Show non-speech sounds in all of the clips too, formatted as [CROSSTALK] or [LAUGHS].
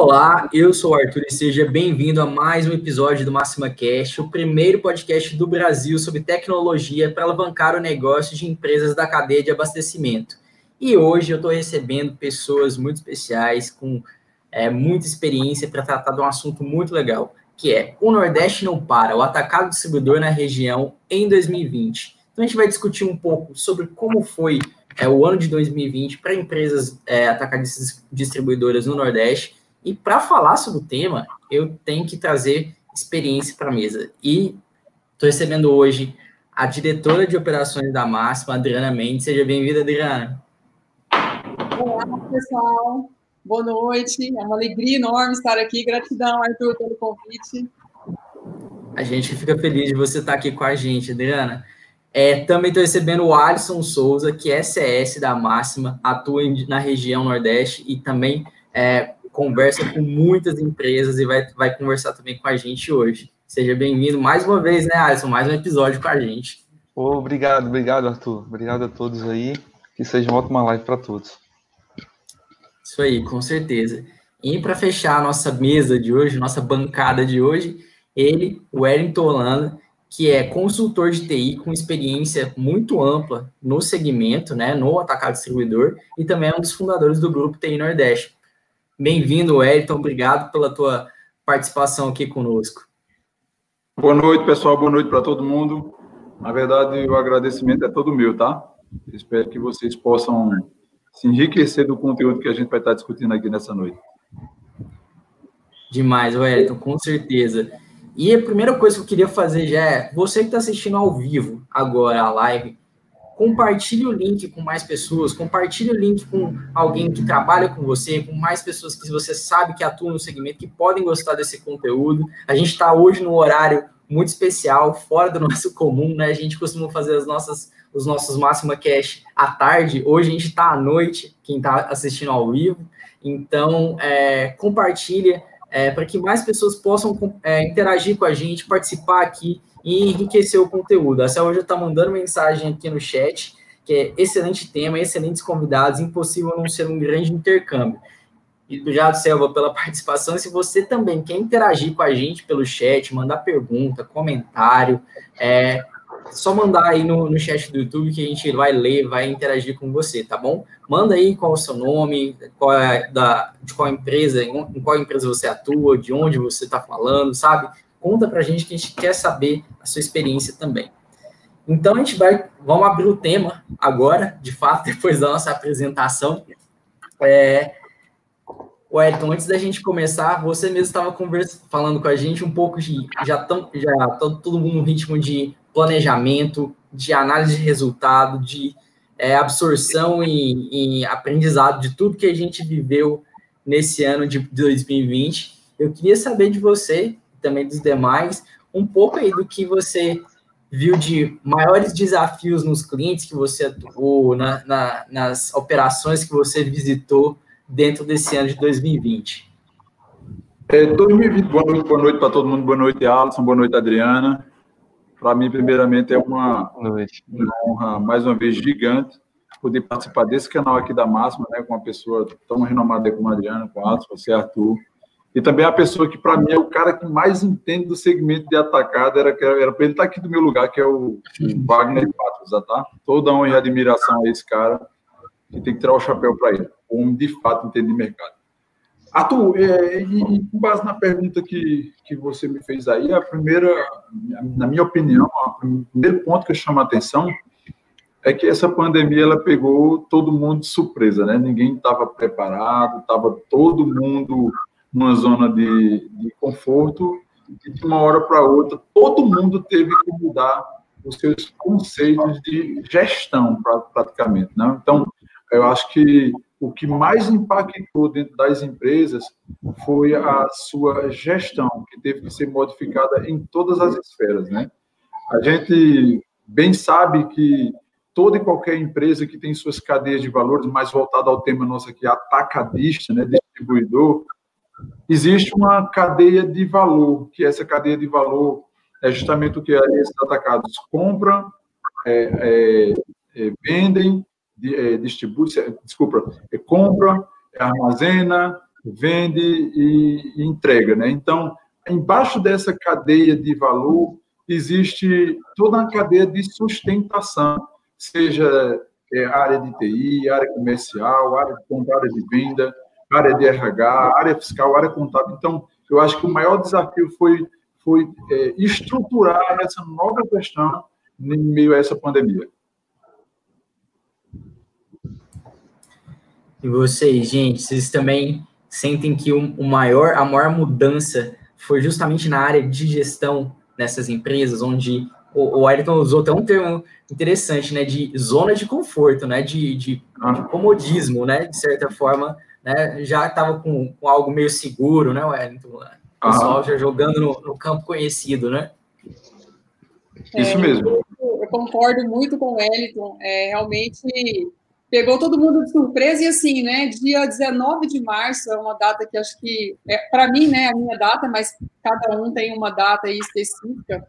Olá, eu sou o Arthur e seja bem-vindo a mais um episódio do Máxima Cast, o primeiro podcast do Brasil sobre tecnologia para alavancar o negócio de empresas da cadeia de abastecimento. E hoje eu estou recebendo pessoas muito especiais, com é, muita experiência para tratar de um assunto muito legal, que é o Nordeste não para, o atacado distribuidor na região em 2020. Então a gente vai discutir um pouco sobre como foi é, o ano de 2020 para empresas é, atacadistas distribuidoras no Nordeste e para falar sobre o tema, eu tenho que trazer experiência para a mesa. E estou recebendo hoje a diretora de operações da Máxima, Adriana Mendes. Seja bem-vinda, Adriana. Olá, pessoal. Boa noite. É uma alegria enorme estar aqui. Gratidão, Arthur, pelo convite. A gente fica feliz de você estar aqui com a gente, Adriana. É, também estou recebendo o Alisson Souza, que é CS da Máxima, atua na região Nordeste e também é, conversa com muitas empresas e vai, vai conversar também com a gente hoje. Seja bem-vindo mais uma vez, né, Alisson? Mais um episódio com a gente. Obrigado, obrigado, Arthur. Obrigado a todos aí. Que seja uma ótima live para todos. Isso aí, com certeza. E para fechar a nossa mesa de hoje, nossa bancada de hoje, ele, o Wellington Holanda, que é consultor de TI com experiência muito ampla no segmento, né, no atacado distribuidor, e também é um dos fundadores do grupo TI Nordeste. Bem-vindo, Wellington. Obrigado pela tua participação aqui conosco. Boa noite, pessoal. Boa noite para todo mundo. Na verdade, o agradecimento é todo meu, tá? Espero que vocês possam se enriquecer do conteúdo que a gente vai estar discutindo aqui nessa noite. Demais, Wellington, com certeza. E a primeira coisa que eu queria fazer já é, você que está assistindo ao vivo agora a live, compartilhe o link com mais pessoas, compartilhe o link com alguém que trabalha com você, com mais pessoas que você sabe que atuam no segmento, que podem gostar desse conteúdo. A gente está hoje num horário muito especial, fora do [LAUGHS] nosso comum, né? A gente costuma fazer as nossas, os nossos Máxima Cash à tarde, hoje a gente está à noite, quem está assistindo ao vivo. Então, é, compartilha é, para que mais pessoas possam é, interagir com a gente, participar aqui e enriquecer o conteúdo. A Selva já está mandando mensagem aqui no chat, que é excelente tema, excelentes convidados, impossível não ser um grande intercâmbio. E obrigado, Selva, pela participação. E se você também quer interagir com a gente pelo chat, mandar pergunta, comentário, é só mandar aí no, no chat do YouTube que a gente vai ler, vai interagir com você, tá bom? Manda aí qual é o seu nome, qual é da, de qual empresa, em qual empresa você atua, de onde você está falando, sabe? Conta para a gente que a gente quer saber a sua experiência também. Então a gente vai, vamos abrir o tema agora, de fato, [LAUGHS] depois da nossa apresentação. É, Wellington, antes da gente começar, você mesmo estava falando com a gente um pouco de já tão, já todo, todo mundo no ritmo de planejamento, de análise de resultado, de é, absorção e, e, aprendizado de tudo que a gente viveu nesse ano de 2020. Eu queria saber de você, também dos demais, um pouco aí do que você viu de maiores desafios nos clientes que você atuou, na, na, nas operações que você visitou dentro desse ano de 2020. É, 2020, boa noite, boa noite para todo mundo, boa noite, Alisson, boa noite, Adriana. Para mim, primeiramente, é uma, uma honra, mais uma vez, gigante poder participar desse canal aqui da Máxima, né, com uma pessoa tão renomada como a Adriana, com a Alisson, você, Arthur, e também a pessoa que, para mim, é o cara que mais entende do segmento de atacado, era, era para ele estar tá aqui do meu lugar, que é o, o Wagner Patos, tá? Toda honra e admiração a esse cara, que tem que tirar o chapéu para ele. O homem, de fato, entende de mercado. Arthur, é, e, com base na pergunta que, que você me fez aí, a primeira, na minha opinião, o primeiro ponto que chama a atenção é que essa pandemia ela pegou todo mundo de surpresa, né? Ninguém estava preparado, estava todo mundo numa zona de, de conforto e de uma hora para outra todo mundo teve que mudar os seus conceitos de gestão praticamente, né? Então eu acho que o que mais impactou dentro das empresas foi a sua gestão, que teve que ser modificada em todas as esferas, né? A gente bem sabe que toda e qualquer empresa que tem suas cadeias de valores, mais voltada ao tema nosso aqui, atacadista, né, distribuidor, existe uma cadeia de valor, que essa cadeia de valor é justamente o que esses atacados compram, é, é, é, vendem, é, distribuem, desculpa, é, compra, é, armazena, vende e, e entrega, né? Então, embaixo dessa cadeia de valor existe toda uma cadeia de sustentação, seja é, área de TI, área comercial, área de área de venda, área de RH, área fiscal, área contábil. Então, eu acho que o maior desafio foi, foi é, estruturar essa nova questão em meio a essa pandemia. E vocês, gente, vocês também sentem que o, maior, a maior mudança foi justamente na área de gestão nessas empresas, onde o, o Ayrton usou até um termo interessante, né, de zona de conforto, né, de, de, de comodismo, né, de certa forma, né, já estava com, com, algo meio seguro, né, Wellington? O pessoal já jogando no, no, campo conhecido, né? Isso é, mesmo. Eu, eu, concordo muito com o Wellington, é, realmente pegou todo mundo de surpresa e assim, né? Dia 19 de março é uma data que acho que é para mim, né, a minha data, mas cada um tem uma data aí específica.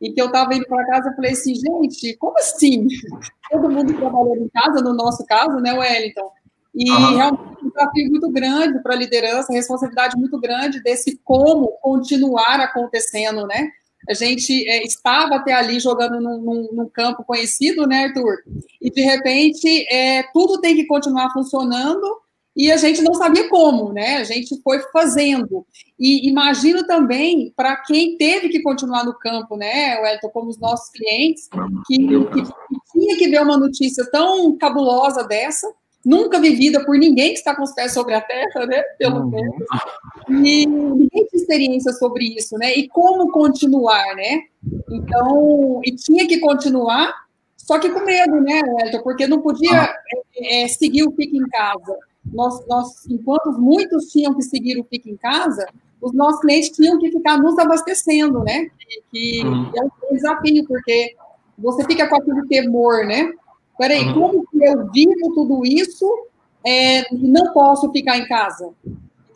E que eu estava indo para casa, eu falei assim, gente, como assim? [LAUGHS] Todo mundo trabalhando em casa, no nosso caso, né, Wellington? E uhum. realmente um desafio muito grande para a liderança, responsabilidade muito grande desse como continuar acontecendo, né? A gente é, estava até ali jogando num, num, num, campo conhecido, né, Arthur? E de repente é, tudo tem que continuar funcionando e a gente não sabia como, né? A gente foi fazendo. E imagino também para quem teve que continuar no campo, né, Wellington, como os nossos clientes, que, que, que tinha que ver uma notícia tão cabulosa dessa nunca vivida por ninguém que está com os pés sobre a terra, né? Pelo uhum. menos. E ninguém tem experiência sobre isso, né? E como continuar, né? Então, e tinha que continuar, só que com medo, né, Elton? Porque não podia é, é, seguir o fique em casa. Nós, nós, enquanto muitos tinham que seguir o fique em casa, os nossos clientes tinham que ficar nos abastecendo, né? Que, que uhum. é um desafio, porque você fica com aquele temor, né? Peraí, como que eu vivo tudo isso é, e não posso ficar em casa?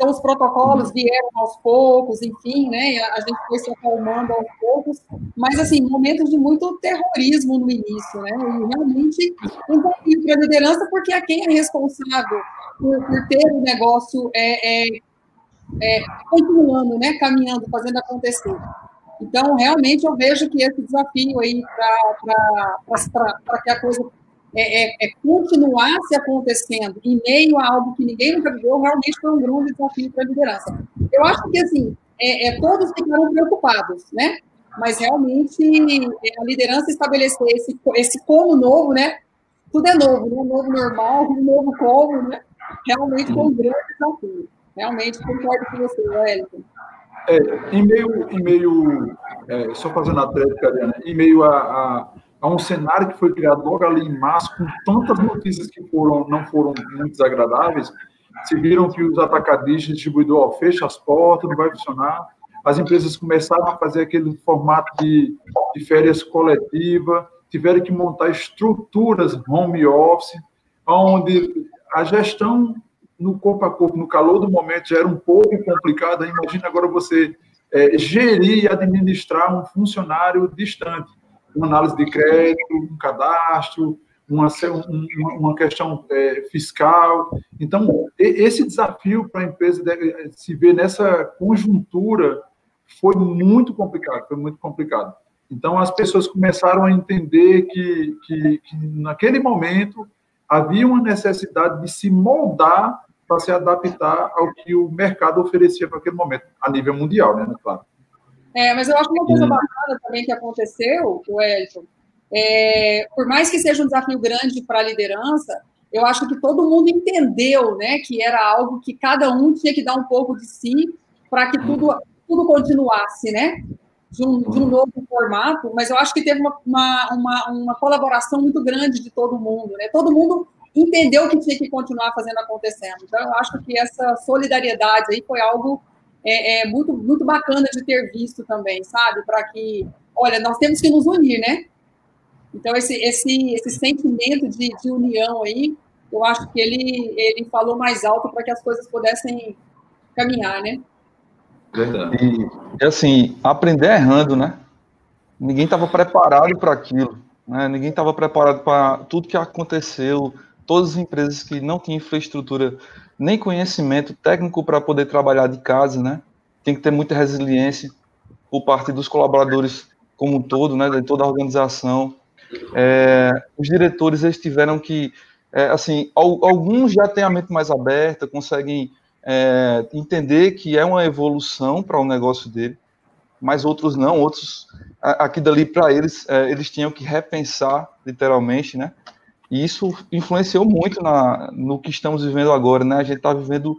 Então, os protocolos uhum. vieram aos poucos, enfim, né? A gente foi se acalmando aos poucos, mas, assim, momentos de muito terrorismo no início, né? E realmente um pouquinho para a liderança, porque é quem é responsável por, por ter o negócio é, é, é, continuando, né? Caminhando, fazendo acontecer. Então, realmente, eu vejo que esse desafio aí para que a coisa é, é, é, continuar se acontecendo em meio a algo que ninguém nunca viveu, realmente foi um grande desafio para a liderança. Eu acho que, assim, é, é, todos ficaram preocupados, né? Mas, realmente, a liderança estabelecer esse, esse como novo, né? Tudo é novo, né? Novo normal, um novo como, né? Realmente foi um grande desafio. Realmente, concordo com você, Wellington. É, em meio, em meio é, só fazendo a tréplica, Ariana, em meio a, a a um cenário que foi criado logo ali em março, com tantas notícias que foram, não foram muito desagradáveis, se viram que os atacadistas, distribuidor, fecha as portas, não vai funcionar. As empresas começaram a fazer aquele formato de, de férias coletiva, tiveram que montar estruturas home office, onde a gestão no corpo a corpo, no calor do momento, já era um pouco complicada. Imagina agora você é, gerir e administrar um funcionário distante uma análise de crédito, um cadastro, uma, uma questão é, fiscal. Então, esse desafio para a empresa se ver nessa conjuntura foi muito complicado, foi muito complicado. Então, as pessoas começaram a entender que, que, que naquele momento havia uma necessidade de se moldar para se adaptar ao que o mercado oferecia para aquele momento, a nível mundial, né, claro. É, mas eu acho uma coisa bacana também que aconteceu, o Elton, é, por mais que seja um desafio grande para a liderança, eu acho que todo mundo entendeu, né, que era algo que cada um tinha que dar um pouco de si para que tudo, tudo continuasse, né, de um, de um novo formato, mas eu acho que teve uma, uma, uma, uma colaboração muito grande de todo mundo, né, todo mundo entendeu que tinha que continuar fazendo acontecendo. Então, eu acho que essa solidariedade aí foi algo é, é, muito, muito bacana de ter visto também, sabe? Para que, olha, nós temos que nos unir, né? Então, esse, esse, esse sentimento de, de união aí, eu acho que ele, ele falou mais alto para que as coisas pudessem caminhar, né? Verdade. E, assim, aprender errando, né? Ninguém estava preparado para aquilo, né? Ninguém estava preparado para tudo que aconteceu, todas as empresas que não tinham infraestrutura nem conhecimento técnico para poder trabalhar de casa, né? Tem que ter muita resiliência por parte dos colaboradores como um todo, né? De toda a organização. É, os diretores eles tiveram que, é, assim, alguns já têm a mente mais aberta, conseguem é, entender que é uma evolução para o negócio dele, mas outros não, outros aqui dali para eles é, eles tinham que repensar literalmente, né? E isso influenciou muito na, no que estamos vivendo agora, né? A gente está vivendo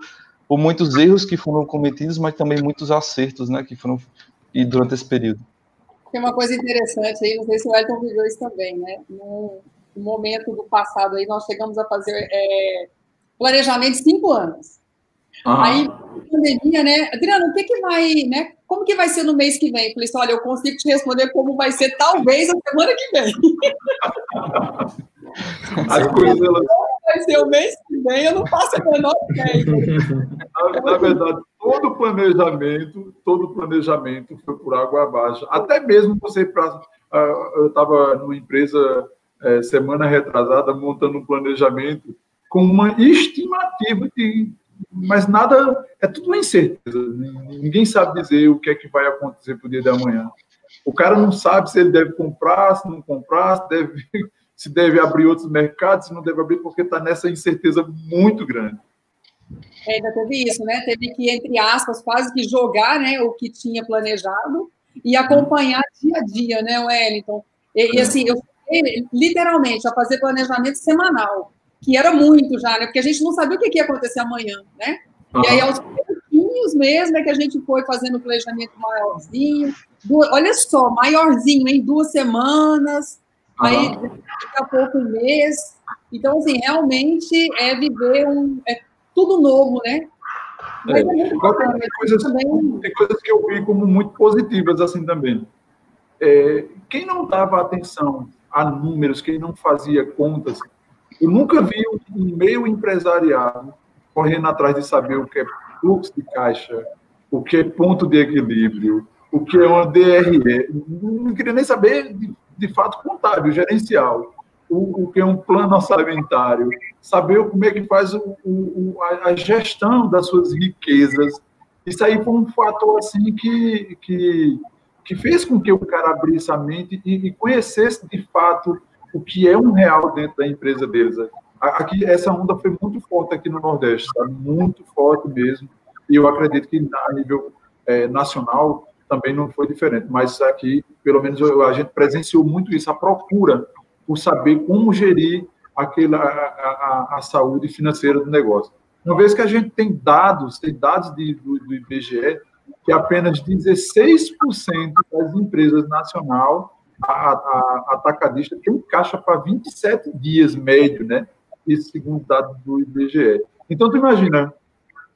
por muitos erros que foram cometidos, mas também muitos acertos, né? Que foram e durante esse período. Tem uma coisa interessante aí, não sei se o Elton viveu isso também, né? No, momento do passado aí, nós chegamos a fazer é, planejamento de cinco anos. Ah. Aí, pandemia, né? Adriano, o que que vai, né? Como que vai ser no mês que vem? Eu falei assim, olha, eu consigo te responder como vai ser talvez a semana que vem. As coisas, elas... Vai ser o mês que vem, eu não faço a menor ideia. Na, na verdade, todo planejamento, todo planejamento foi por água abaixo. Até mesmo você, pra, uh, eu estava numa empresa uh, semana retrasada montando um planejamento com uma estimativa de mas nada, é tudo uma incerteza. Ninguém sabe dizer o que é que vai acontecer para o dia de amanhã. O cara não sabe se ele deve comprar, se não comprar, se deve, [LAUGHS] se deve abrir outros mercados, se não deve abrir, porque está nessa incerteza muito grande. É, ainda teve isso, né? Teve que, entre aspas, quase que jogar né, o que tinha planejado e acompanhar dia a dia, né, Wellington? E, e assim, eu literalmente a fazer planejamento semanal que era muito já, né? Porque a gente não sabia o que ia acontecer amanhã, né? Uhum. E aí, aos pouquinhos mesmo, é que a gente foi fazendo o planejamento maiorzinho. Duas, olha só, maiorzinho, em duas semanas, uhum. aí daqui a pouco um mês. Então, assim, realmente é viver um. É tudo novo, né? É, é tem, coisas, também... tem coisas que eu vi como muito positivas, assim também. É, quem não dava atenção a números, quem não fazia contas, eu nunca vi um meio empresariado correndo atrás de saber o que é fluxo de caixa, o que é ponto de equilíbrio, o que é uma DRE. Não queria nem saber, de, de fato, contábil, gerencial, o, o, que é um plano orçamentário, saber como é que faz o, o, a, gestão das suas riquezas. Isso aí foi um fator assim que, que, que fez com que o cara abrisse a mente e, e conhecesse de fato o que é um real dentro da empresa deles. Aqui, essa onda foi muito forte aqui no Nordeste, tá? muito forte mesmo, e eu acredito que a nível é, nacional também não foi diferente, mas aqui, pelo menos, a gente presenciou muito isso, a procura por saber como gerir aquela, a, a, a saúde financeira do negócio. Uma vez que a gente tem dados, tem dados de, do, do IBGE, que apenas 16% das empresas nacionais a, a, a atacadista tem caixa para 27 dias médio, né? Isso segundo dados do IBGE. Então, tu imagina,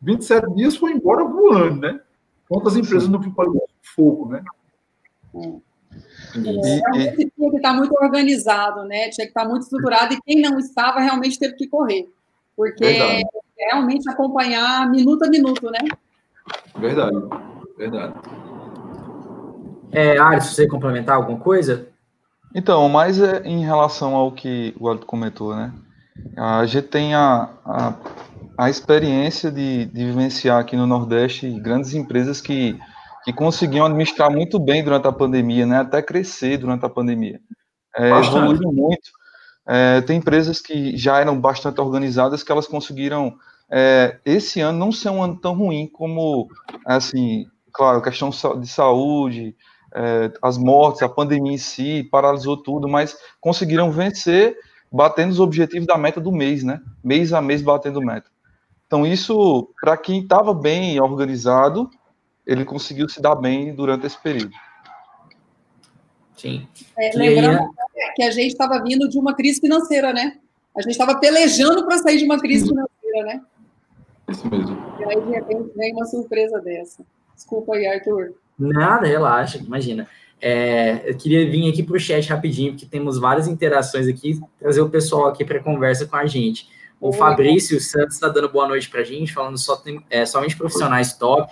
27 dias foi embora voando, né? Quantas empresas não ficam fogo, né? Realmente tinha que estar muito organizado, né? Tinha que estar muito estruturado e quem não estava realmente teve que correr, porque verdade. realmente acompanhar minuto a minuto, né? Verdade, verdade. É, Ares, você complementar alguma coisa? Então, mais é em relação ao que o Aldo comentou, né? A gente tem a, a, a experiência de, de vivenciar aqui no Nordeste grandes empresas que, que conseguiam administrar muito bem durante a pandemia, né? Até crescer durante a pandemia. É, evoluíram muito. É, tem empresas que já eram bastante organizadas que elas conseguiram é, esse ano não ser um ano tão ruim como, assim, claro, questão de saúde, é, as mortes, a pandemia em si, paralisou tudo, mas conseguiram vencer batendo os objetivos da meta do mês, né? Mês a mês batendo meta. Então, isso, para quem estava bem organizado, ele conseguiu se dar bem durante esse período. Sim. É, lembrando que a gente estava vindo de uma crise financeira, né? A gente estava pelejando para sair de uma crise financeira, né? Isso mesmo. E aí, de repente, vem uma surpresa dessa. Desculpa aí, Arthur. Nada, relaxa, imagina. É, eu queria vir aqui para o chat rapidinho, porque temos várias interações aqui, trazer o pessoal aqui para conversa com a gente. O Fabrício Santos está dando boa noite para a gente, falando só tem, é, somente profissionais top.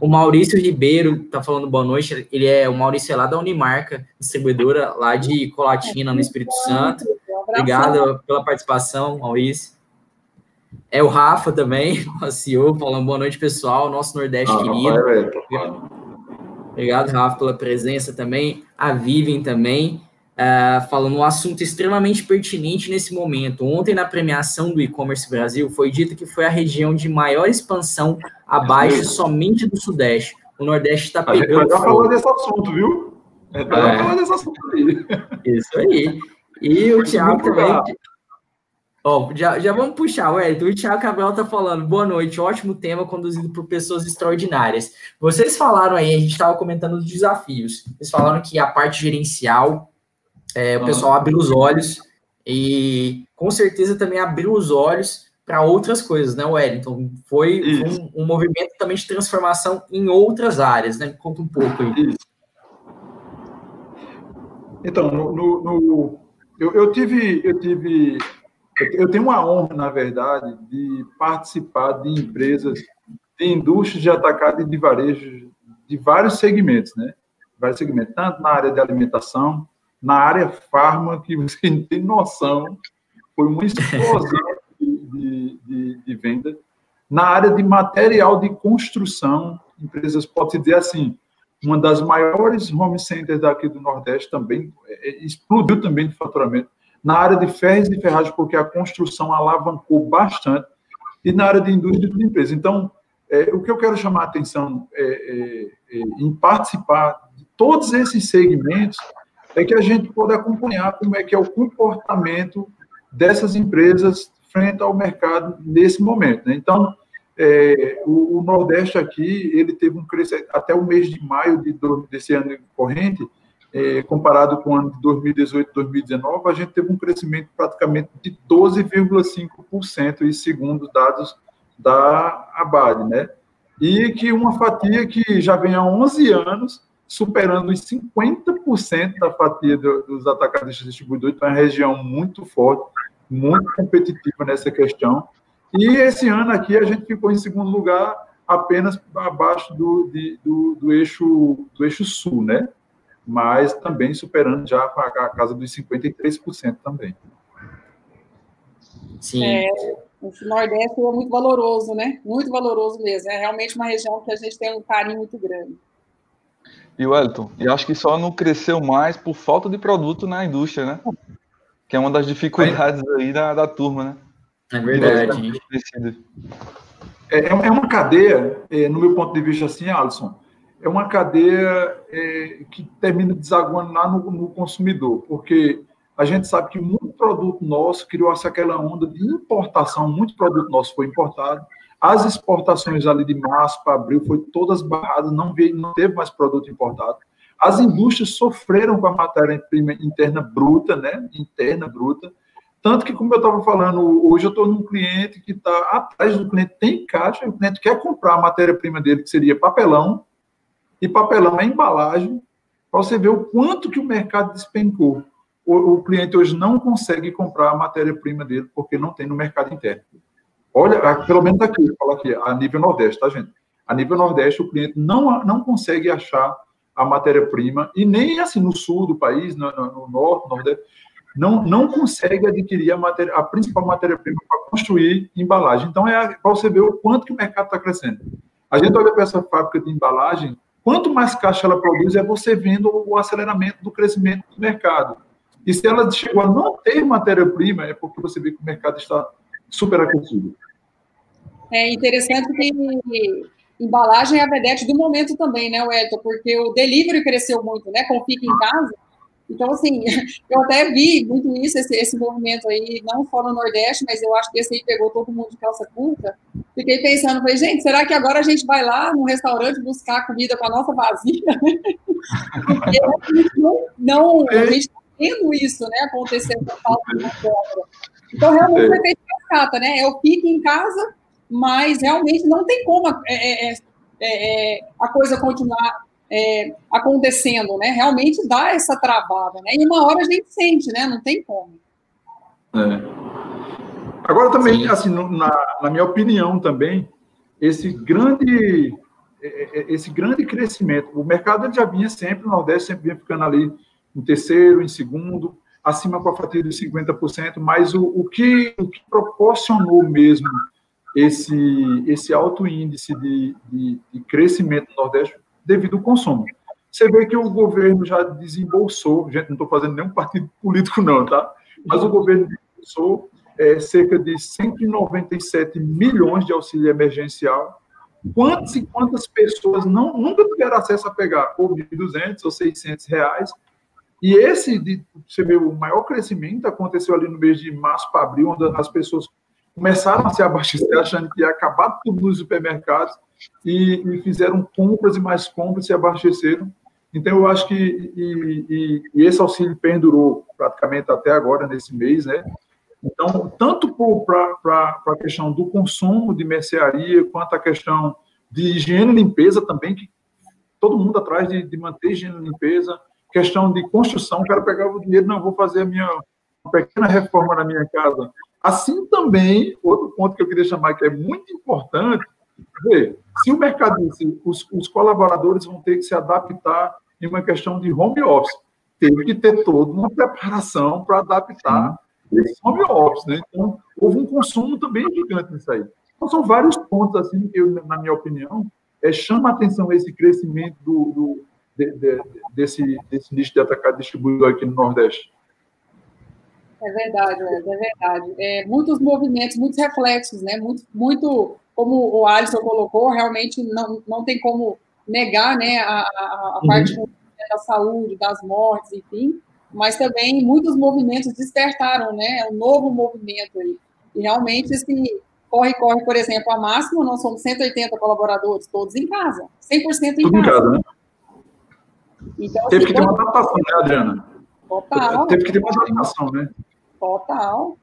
O Maurício Ribeiro está falando boa noite. Ele é o Maurício é lá da Unimarca, distribuidora lá de Colatina, no Espírito Santo. Obrigado pela participação, Maurício. É o Rafa também, [LAUGHS] o CEO, falando boa noite, pessoal, nosso Nordeste ah, querido. Obrigado, Rafa, pela presença também. A Vivian também, uh, falando um assunto extremamente pertinente nesse momento. Ontem, na premiação do e-commerce Brasil, foi dito que foi a região de maior expansão abaixo somente do Sudeste. O Nordeste está pegando. A gente vai falar desse assunto, viu? É, é. falar desse assunto aí. Isso aí. E o Thiago também. Ó, já, já vamos puxar, Wellington. O Thiago Cabral tá falando, boa noite, ótimo tema conduzido por pessoas extraordinárias. Vocês falaram aí, a gente estava comentando os desafios. Vocês falaram que a parte gerencial, é, o pessoal abriu os olhos e com certeza também abriu os olhos para outras coisas, né, Wellington? Foi um, um, movimento também de transformação em outras áreas, né? conta um pouco aí. Isso. Então, no, no, no eu, eu, tive, eu tive eu tenho uma honra, na verdade, de participar de empresas de indústrias de atacado e de varejo de vários segmentos, né? Vários segmentos, tanto na área de alimentação, na área farma, que você não tem noção, foi uma explosão de, de, de venda. Na área de material de construção, empresas, pode dizer assim, uma das maiores home centers daqui do Nordeste também, é, é, explodiu também de faturamento na área de ferros e ferragem, porque a construção alavancou bastante, e na área de indústria e de empresa. Então, é, o que eu quero chamar a atenção é, é, é, em participar de todos esses segmentos é que a gente pode acompanhar como é que é o comportamento dessas empresas frente ao mercado nesse momento. Né? Então, é, o, o, Nordeste aqui, ele teve um crescimento, até o mês de maio de, desse ano corrente, é, comparado com o ano de 2018 2019, a gente teve um crescimento praticamente de 12,5%, e segundo dados da Abad, né? E que uma fatia que já vem há 11 anos superando os 50% da fatia do, dos atacadistas distribuidores, então é uma região muito forte, muito competitiva nessa questão. E esse ano aqui a gente ficou em segundo lugar, apenas abaixo do, de, do, do, eixo, do eixo sul, né? Mas também superando já a casa dos 53% também. Sim. É, o Nordeste é muito valoroso, né? Muito valoroso mesmo. É realmente uma região que a gente tem um carinho muito grande. E Wellington, eu acho que só não cresceu mais por falta de produto na indústria, né? Que é uma das dificuldades aí da, da turma, né? É verdade. É, é, uma cadeia, é, no meu ponto de vista, assim, Alisson, é uma cadeia é, que termina desaguando lá no, no, consumidor, porque a gente sabe que muito produto nosso criou-se aquela onda de importação, muito produto nosso foi importado, as exportações ali de março para abril foi todas barradas, não, veio, não teve mais produto importado. As indústrias sofreram com a matéria-prima interna bruta, né? Interna bruta. Tanto que, como eu estava falando, hoje eu estou num cliente que está atrás do cliente, tem caixa, o cliente quer comprar a matéria-prima dele, que seria papelão, e papelão é embalagem, para você ver o quanto que o mercado despencou. O, o cliente hoje não consegue comprar a matéria-prima dele porque não tem no mercado interno. Olha, pelo menos aqui, eu falo aqui, a nível Nordeste, tá, gente? A nível Nordeste, o cliente não, não consegue achar a matéria-prima, e nem assim no sul do país, no, no, no norte, no nordeste, não, não consegue adquirir a, matéria, a principal matéria-prima para construir embalagem. Então, é para você ver o quanto que o mercado está crescendo. A gente olha para essa fábrica de embalagem, Quanto mais caixa ela produz, é você vendo o aceleramento do crescimento do mercado. E se ela chegou a não ter matéria-prima, é porque você vê que o mercado está superaquecido. É interessante que embalagem é a vedete do momento também, né, Wellington? Porque o delivery cresceu muito, né? Com Fica em Casa. Então, assim, [LAUGHS] eu até vi muito isso, esse, esse movimento aí, não só no Nordeste, mas eu acho que esse aí pegou todo mundo de calça curta. Fiquei pensando, falei, gente, será que agora a gente vai lá no restaurante buscar comida para nossa vazia? Porque a gente não, não a gente está vendo isso, né, acontecendo com falta de obra. Então, realmente vai ter cascata, né? Eu fico em casa, mas realmente não tem como é, é, é, é a coisa continuar é, acontecendo, né? Realmente dá essa travada, né? E uma hora a gente sente, né? Não tem como. É. Agora também, Sim. assim, na, na, minha opinião também, esse grande é, é, é, esse grande crescimento, o mercado já vinha sempre, o Nordeste sempre vinha ficando ali em terceiro, em segundo, acima com a fatia de 50%, mas o, o, que, o que proporcionou mesmo esse, esse alto índice de, de, de crescimento no Nordeste devido ao consumo. Você vê que o governo já desembolsou, gente, não estou fazendo nenhum partido [LAUGHS] político não, tá? Mas o governo desembolsou é, cerca de 197 milhões de auxílio emergencial. Quantas e quantas pessoas não, nunca tiveram acesso a pegar ou 1.200 ou 600 reais? E esse, de, você vê, o maior crescimento aconteceu ali no mês de março para abril, onde as pessoas começaram a se abastecer achando que ia acabar tudo nos supermercados e, e fizeram compras e mais compras e se abasteceram. Então, eu acho que e, e, esse auxílio perdurou praticamente até agora, nesse mês, né? Então, tanto para a questão do consumo de mercearia, quanto a questão de higiene e limpeza também, que todo mundo atrás de, de manter higiene e limpeza, questão de construção, quero pegar o dinheiro, não, vou fazer a minha pequena reforma na minha casa. Assim também, outro ponto que eu queria chamar que é muito importante, ver, se o mercado, os, os colaboradores vão ter que se adaptar em uma questão de home office, teve que ter toda uma preparação para adaptar esse home office, né? Então, houve um consumo também gigante nisso aí. Então, são vários pontos, assim, que eu, na minha opinião, é, chama a atenção esse crescimento do, do de, de, desse, desse nicho de atacado distribuidor aqui no Nordeste. É verdade, é, é verdade. É, muitos movimentos, muitos reflexos, né? Muito, muito, como o Alisson colocou, realmente não, não tem como negar né, a, a, a parte uhum. da saúde, das mortes, enfim, mas também muitos movimentos despertaram, né? Um novo movimento aí. E realmente, esse corre, corre, por exemplo, a máxima, nós somos 180 colaboradores, todos em casa, 100% em Tudo casa. em casa, né? Então, Teve assim, que ter uma adaptação, né, Adriana? Total. Teve que ter uma adaptação, né? Total.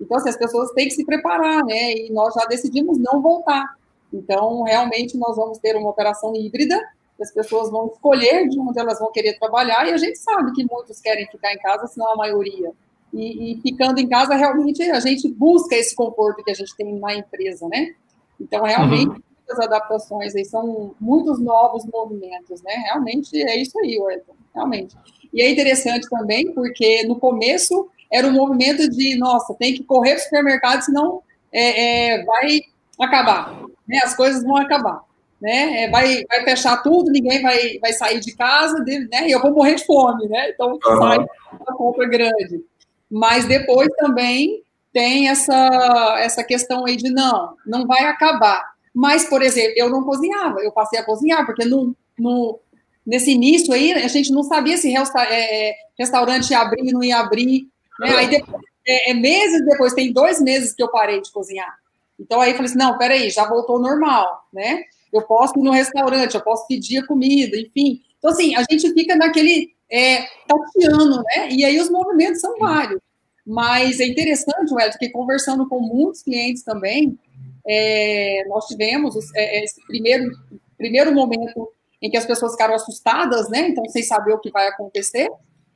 Então, assim, as pessoas têm que se preparar, né? E nós já decidimos não voltar. Então, realmente, nós vamos ter uma operação híbrida, as pessoas vão escolher de onde elas vão querer trabalhar, e a gente sabe que muitos querem ficar em casa, se não a maioria. E, e, ficando em casa, realmente, a gente busca esse conforto que a gente tem na empresa, né? Então, realmente, uhum. muitas adaptações aí, são muitos novos movimentos, né? Realmente, é isso aí, Wellington, realmente. E é interessante também, porque no começo era um movimento de, nossa, tem que correr para o supermercado, senão é, é, vai acabar, né? as coisas vão acabar. Né? É, vai, vai fechar tudo, ninguém vai, vai sair de casa, né? e eu vou morrer de fome, né? Então uhum. sai uma compra grande. Mas depois também tem essa, essa questão aí de não, não vai acabar. Mas, por exemplo, eu não cozinhava, eu passei a cozinhar, porque no, no, nesse início aí a gente não sabia se resta, é, restaurante ia abrir, não ia abrir, né? Aí depois, é, é, meses depois, tem dois meses que eu parei de cozinhar. Então aí eu falei assim, não, peraí, já voltou normal, né? Eu posso ir no restaurante, eu posso pedir a comida, enfim. Então, assim, a gente fica naquele é, tateando, né? E aí os movimentos são vários. Mas é interessante, Wellington, que conversando com muitos clientes também, é, nós tivemos é, esse primeiro, primeiro momento em que as pessoas ficaram assustadas, né? Então, sem saber o que vai acontecer.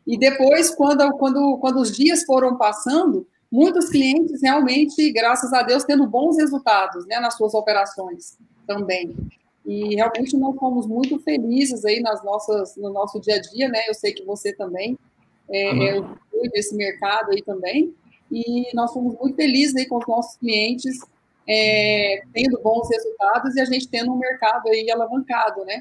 E depois, quando, quando, quando os dias foram passando, muitos clientes realmente, graças a Deus, tendo bons resultados né, nas suas operações também. E realmente nós fomos muito felizes aí nas nossas, no nosso dia a dia, né? Eu sei que você também é, uhum. é desse mercado aí também. E nós fomos muito felizes aí com os nossos clientes é, tendo bons resultados e a gente tendo um mercado aí alavancado, né?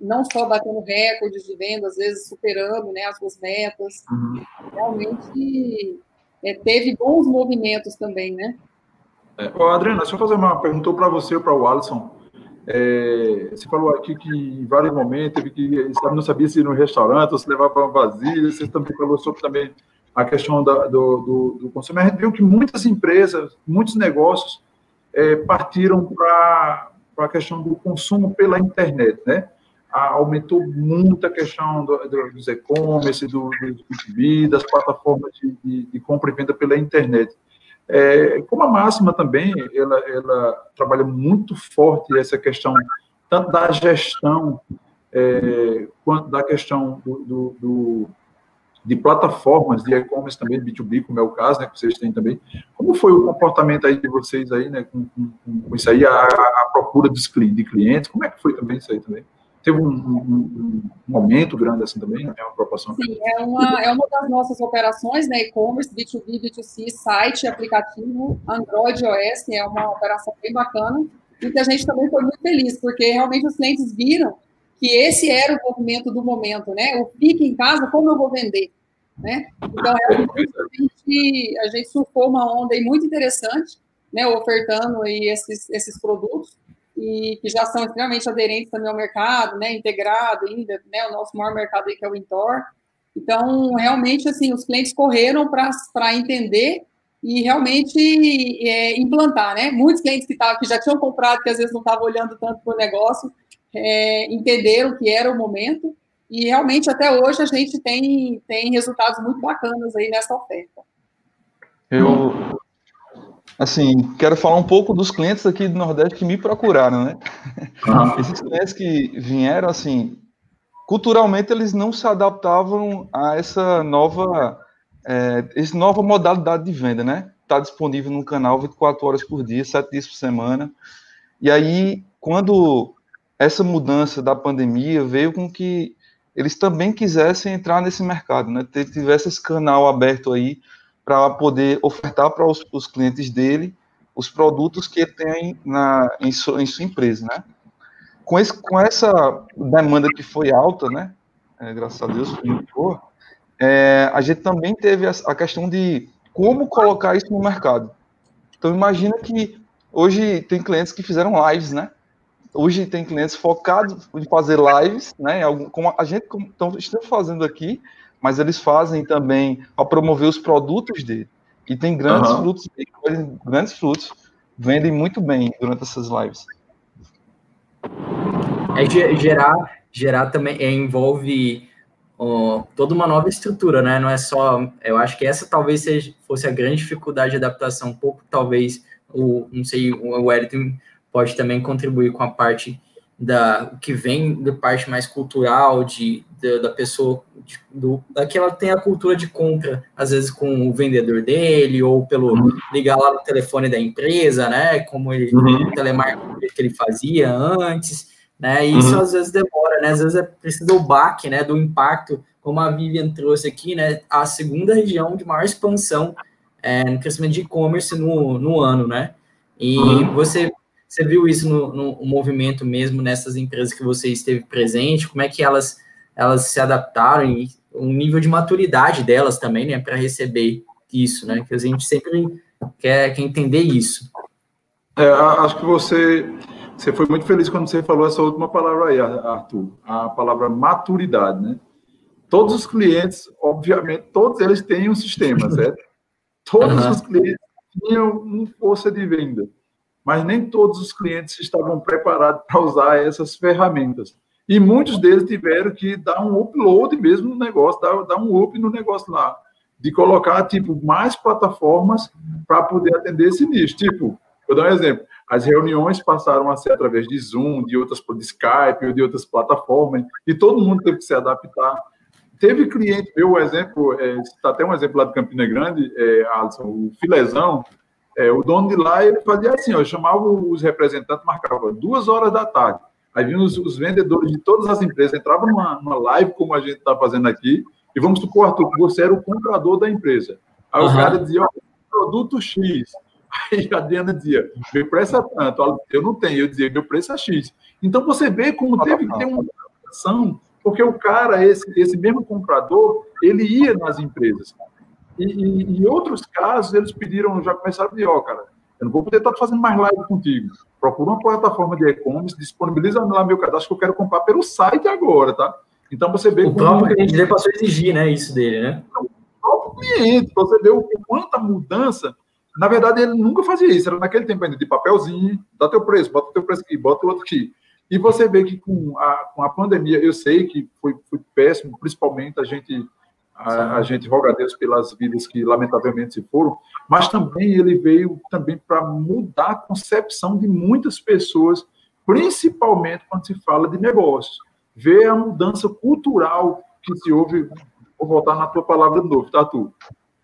Não só batendo recordes de venda, às vezes superando né, as suas metas. Uhum. Realmente é, teve bons movimentos também, né? É, Adriana, deixa eu fazer uma pergunta para você ou para o Alisson. É, você falou aqui que em vários momentos teve que sabe, não sabia se ir no restaurante ou se levar para uma vasilha. Você também falou sobre também a questão da, do, do, do consumo. A gente viu que muitas empresas, muitos negócios é, partiram para a questão do consumo pela internet, né? Aumentou muito a questão do, do, dos e-commerce, do, do B2B, das plataformas de, de, de, compra e venda pela internet. É, como a máxima também, ela, ela trabalha muito forte essa questão, tanto da gestão, é, quanto da questão do, do de plataformas de e-commerce também, B2B, como é o caso, né, que vocês têm também. Como foi o comportamento aí de vocês aí, né, com, com, com isso aí, a, a procura dos, de clientes, como é que foi também isso aí também? Teve um, um, um, aumento grande assim também, é uma proporção? Sim, é uma, é uma das nossas operações, né, e-commerce, B2B, B2C, site, aplicativo, Android, iOS, é uma operação bem bacana, e que a gente também foi muito feliz, porque realmente os clientes viram que esse era o movimento do momento, né, o fique em casa, como eu vou vender, né, então é, a, gente, a gente surfou uma onda aí muito interessante, né, ofertando aí esses, esses produtos, e que já são extremamente aderentes também ao mercado, né, integrado ainda, né, o nosso maior mercado aí que é o Intor. Então, realmente, assim, os clientes correram para entender e realmente é, implantar, né? Muitos clientes que, tavam, que já tinham comprado, que às vezes não estavam olhando tanto para o negócio, é, entenderam que era o momento e realmente até hoje a gente tem, tem resultados muito bacanas aí nessa oferta. Eu, Assim, quero falar um pouco dos clientes aqui do Nordeste que me procuraram, né? Uhum. Esses clientes que vieram, assim, culturalmente eles não se adaptavam a essa nova, é, essa nova modalidade de venda, né? Está disponível no canal 24 horas por dia, 7 dias por semana. E aí, quando essa mudança da pandemia veio com que eles também quisessem entrar nesse mercado, né? Tivesse esse canal aberto aí para poder ofertar para os, os, clientes dele os produtos que ele tem na, em, su, em sua empresa, né? Com, esse, com essa demanda que foi alta, né? É, graças a Deus, foi é, a gente também teve a, a questão de como colocar isso no mercado. Então, imagina que hoje tem clientes que fizeram lives, né? Hoje tem clientes focados em fazer lives, né? Como a gente como, estamos fazendo aqui, mas eles fazem também para promover os produtos dele. E tem grandes uhum. frutos, grandes frutos, vendem muito bem durante essas lives. É gerar, gerar também é, envolve ó, toda uma nova estrutura, né? Não é só. Eu acho que essa talvez seja, fosse a grande dificuldade de adaptação. Um pouco, talvez, o, não sei, o Wellington pode também contribuir com a parte da que vem da parte mais cultural de, de da pessoa de, do daquela tem a cultura de compra às vezes com o vendedor dele ou pelo uhum. ligar lá no telefone da empresa né como ele uhum. telemarketing que ele fazia antes né e isso uhum. às vezes demora né às vezes é preciso o baque né do impacto como a Vivian trouxe aqui né a segunda região de maior expansão é, no crescimento de e-commerce no, no ano né e uhum. você você viu isso no, no, movimento mesmo nessas empresas que você esteve presente? Como é que elas, elas se adaptaram e o nível de maturidade delas também, né, para receber isso, né? Que a gente sempre quer, quer entender isso. É, acho que você, você foi muito feliz quando você falou essa última palavra aí, Arthur, a palavra maturidade, né? Todos os clientes, obviamente, todos eles têm um sistema, certo? Todos uhum. os clientes tinham uma força de venda mas nem todos os clientes estavam preparados para usar essas ferramentas. E muitos deles tiveram que dar um upload mesmo no negócio, dar, dar um up no negócio lá, de colocar, tipo, mais plataformas para poder atender esse nicho. Tipo, vou dar um exemplo, as reuniões passaram a ser através de Zoom, de outras, de Skype ou de outras plataformas, e todo mundo teve que se adaptar. Teve cliente, meu exemplo, está é, até um exemplo lá de Campina Grande, é, Alisson, o Filezão, é, o dono de lá, ele fazia assim, ó, chamava os representantes, marcava duas horas da tarde. Aí vinham os, os vendedores de todas as empresas, entravam numa, numa live, como a gente está fazendo aqui, e vamos supor, Arthur, que você era o comprador da empresa. Aí uhum. o cara dizia, ó, produto X. [LAUGHS] Aí a Diana dizia, meu preço é tanto. Eu não tenho, eu dizia, meu preço é X. Então você vê como teve que ter uma adaptação, porque o cara, esse, esse mesmo comprador, ele ia nas empresas. E, em outros casos, eles pediram, já começaram a pedir, ó, cara, eu não vou poder estar fazendo mais live contigo. Procura uma plataforma de e-commerce, disponibiliza lá meu cadastro que eu quero comprar pelo site agora, tá? Então você vê. O próprio cliente dele passou a exigir, né? Isso dele, né? O próprio cliente, você vê o quanta mudança. Na verdade, ele nunca fazia isso. Era naquele tempo ainda de papelzinho, dá teu preço, bota teu preço aqui, bota o outro aqui. E você vê que com a, com a pandemia, eu sei que foi, foi péssimo, principalmente a gente a, a, gente roga a Deus pelas vidas que lamentavelmente se foram, mas também ele veio também para mudar a concepção de muitas pessoas, principalmente quando se fala de negócios. Ver a mudança cultural que se houve, vou voltar na tua palavra de novo, tá, tu?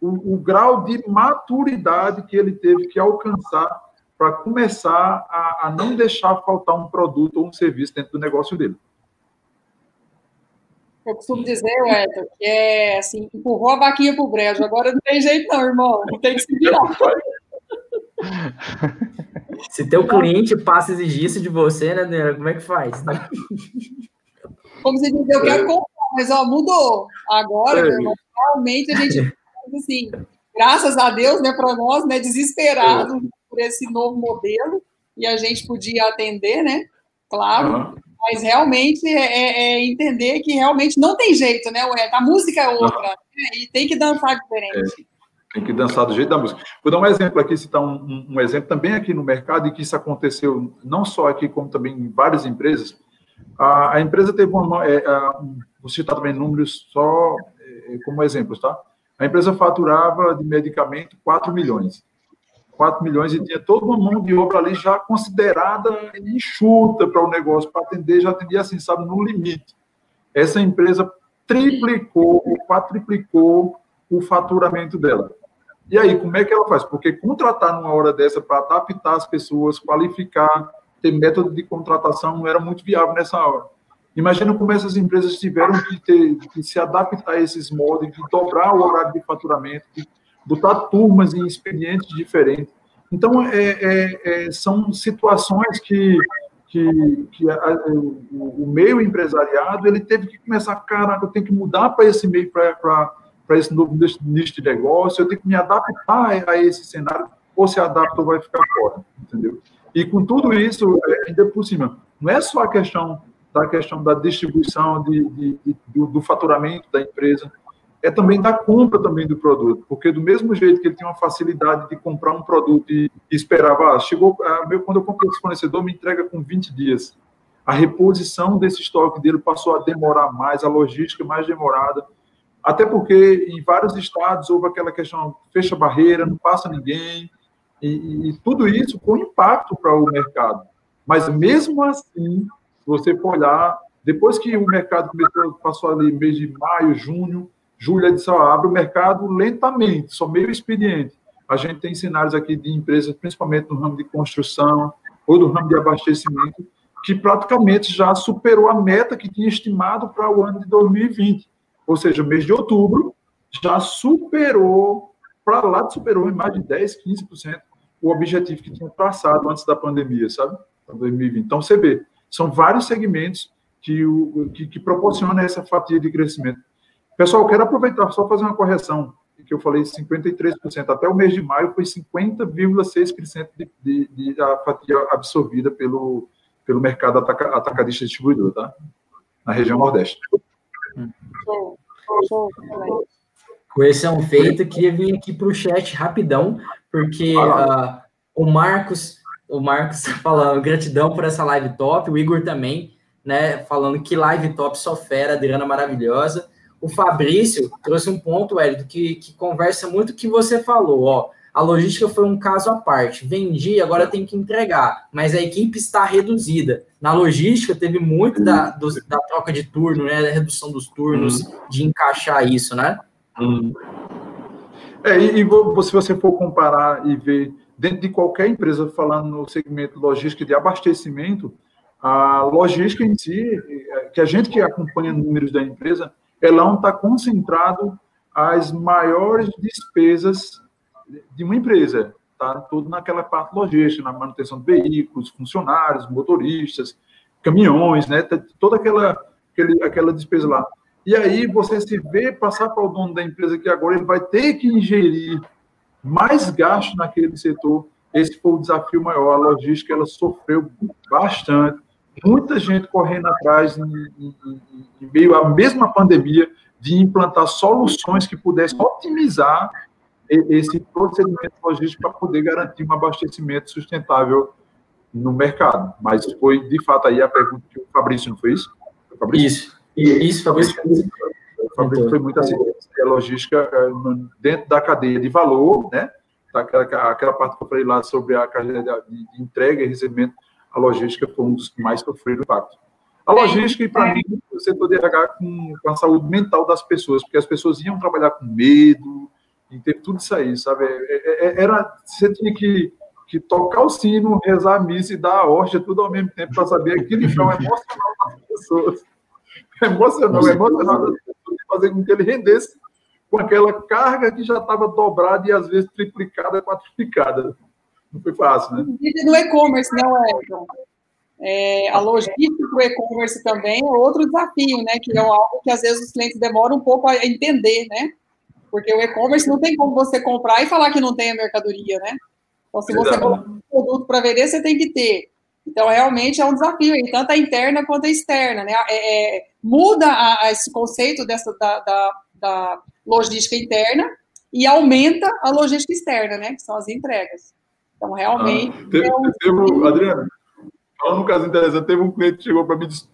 O, o grau de maturidade que ele teve que alcançar para começar a, a não deixar faltar um produto ou um serviço dentro do negócio dele. Eu costumo dizer, Wellington, que é assim, empurrou a vaquinha pro brejo. Agora não tem jeito, não, irmão. Tem que se virar. [LAUGHS] Se teu cliente passa a exigir isso de você, né, Daniela? Como é que faz? Como você diz, eu quero comprar, mas ó, mudou. Agora, é. realmente a gente, assim, graças a Deus, né, para nós, né, desesperados é. por esse novo modelo, e a gente podia atender, né? Claro. Uhum. Mas realmente é, é, é, entender que realmente não tem jeito, né, Ué? A música é outra, né? e tem que dançar diferente. É. Tem que dançar do jeito da música. Vou dar um exemplo aqui, citar um, um, exemplo também aqui no mercado, e que isso aconteceu não só aqui, como também em várias empresas. A, a empresa teve uma. É, a, vou citar também números só é, como exemplos, tá? A empresa faturava de medicamento 4 milhões. 4 milhões e tinha toda uma mão de obra ali já considerada enxuta para o negócio, para atender, já atendia assim, sabe, no limite. Essa empresa triplicou ou quadriplicou o faturamento dela. E aí, como é que ela faz? Porque contratar numa hora dessa para adaptar as pessoas, qualificar, ter método de contratação não era muito viável nessa hora. Imagina como essas empresas tiveram que, ter, que se adaptar a esses modos, de dobrar o horário de faturamento, de botar turmas em expedientes diferentes. Então, é, é, é, são situações que, que, que a, o, o, meio empresariado ele teve que começar, caraca, eu tenho que mudar para esse meio, para esse novo nicho de negócio, eu tenho que me adaptar a esse cenário, ou se adapta ou vai ficar fora, entendeu? E com tudo isso, é, ainda por cima, não é só a questão da questão da distribuição de, de, de do, do, faturamento da empresa, é também da compra também do produto, porque do mesmo jeito que ele tinha uma facilidade de comprar um produto e, esperava, ah, chegou, ah, meu, quando eu comprei esse fornecedor, me entrega com 20 dias. A reposição desse estoque dele passou a demorar mais, a logística mais demorada, até porque em vários estados houve aquela questão, fecha barreira, não passa ninguém, e, e tudo isso com impacto para o mercado. Mas mesmo assim, você for olhar, depois que o mercado começou, passou ali mês de maio, junho, julho, ele só abre o mercado lentamente, só meio expediente. A gente tem cenários aqui de empresas, principalmente no ramo de construção ou do ramo de abastecimento, que praticamente já superou a meta que tinha estimado para o ano de 2020 ou seja, mês de outubro, já superou, para lá superou em mais de 10, 15% o objetivo que tinha traçado antes da pandemia, sabe? 2020. Então, você vê, são vários segmentos que, o, que, que proporcionam essa fatia de crescimento. Pessoal, quero aproveitar só fazer uma correção, que eu falei 53%, até o mês de maio foi 50,6% de, de, de a fatia absorvida pelo, pelo mercado ataca, atacadista distribuidor, tá? Na região Nordeste. Com esse é um feito, queria vir aqui para o chat rapidão, porque uh, o Marcos, o Marcos tá falando gratidão por essa live top, o Igor também, né, falando que live top só fera, Adriana maravilhosa. O Fabrício trouxe um ponto, Hélio, que, que conversa muito que você falou, ó. A logística foi um caso à parte. Vendi, agora tem que entregar, mas a equipe está reduzida. Na logística, teve muito da, do, da troca de turno, né? Da redução dos turnos, hum. de encaixar isso, né? Hum. É, e, e se você for comparar e ver dentro de qualquer empresa, falando no segmento logística de abastecimento, a logística em si, é, que a gente que acompanha números da empresa, ela não está concentrado as maiores despesas de uma empresa, tá? Tudo naquela parte logística, na manutenção de veículos, funcionários, motoristas, caminhões, né? Toda aquela, aquele, aquela despesa lá. E aí você se vê passar para o dono da empresa que agora ele vai ter que ingerir mais gasto naquele setor. Esse foi o desafio maior. A logística ela sofreu bastante. Muita gente correndo atrás, em, em, em meio à mesma pandemia, de implantar soluções que pudessem otimizar esse procedimento logístico para poder garantir um abastecimento sustentável no mercado. Mas foi, de fato, aí a pergunta que o Fabrício não fez? Fabrício? Isso, isso, Fabrício. O Fabrício foi muito assim, a logística é, dentro da cadeia de valor, né? Aquela, aquela parte que eu falei lá sobre a cadeia de entrega e recebimento, a logística foi um dos que mais sofreram impacto. A logística, e para mim, o setor de RH com, com a saúde mental das pessoas, porque as pessoas iam trabalhar com medo, e teve tudo isso aí, sabe? É, é, é, era, você tinha que, que tocar o sino, rezar a missa e dar a hóstia tudo ao mesmo tempo para saber aquele chão [LAUGHS] emocional das pessoas. emocionou, emocionado de fazer com que ele rendesse com aquela carga que já estava dobrada e às vezes triplicada, quadruplicada. Não foi fácil, né? No e-commerce, não é, é, a logística para o e-commerce também é outro desafio, né? Que é algo que às vezes os clientes demoram um pouco a entender, né? Porque o e-commerce não tem como você comprar e falar que não tem a mercadoria, né? Então, se você colocar um produto para vender, você tem que ter. Então, realmente é um desafio, tanto a interna quanto a externa, né? É, é, muda a, a esse conceito dessa, da, da, da, logística interna e aumenta a logística externa, né? Que são as entregas. Então, realmente. Ah, teve, é um... teve, Adriano, falando um caso interessante, teve um cliente que chegou para mim e disse: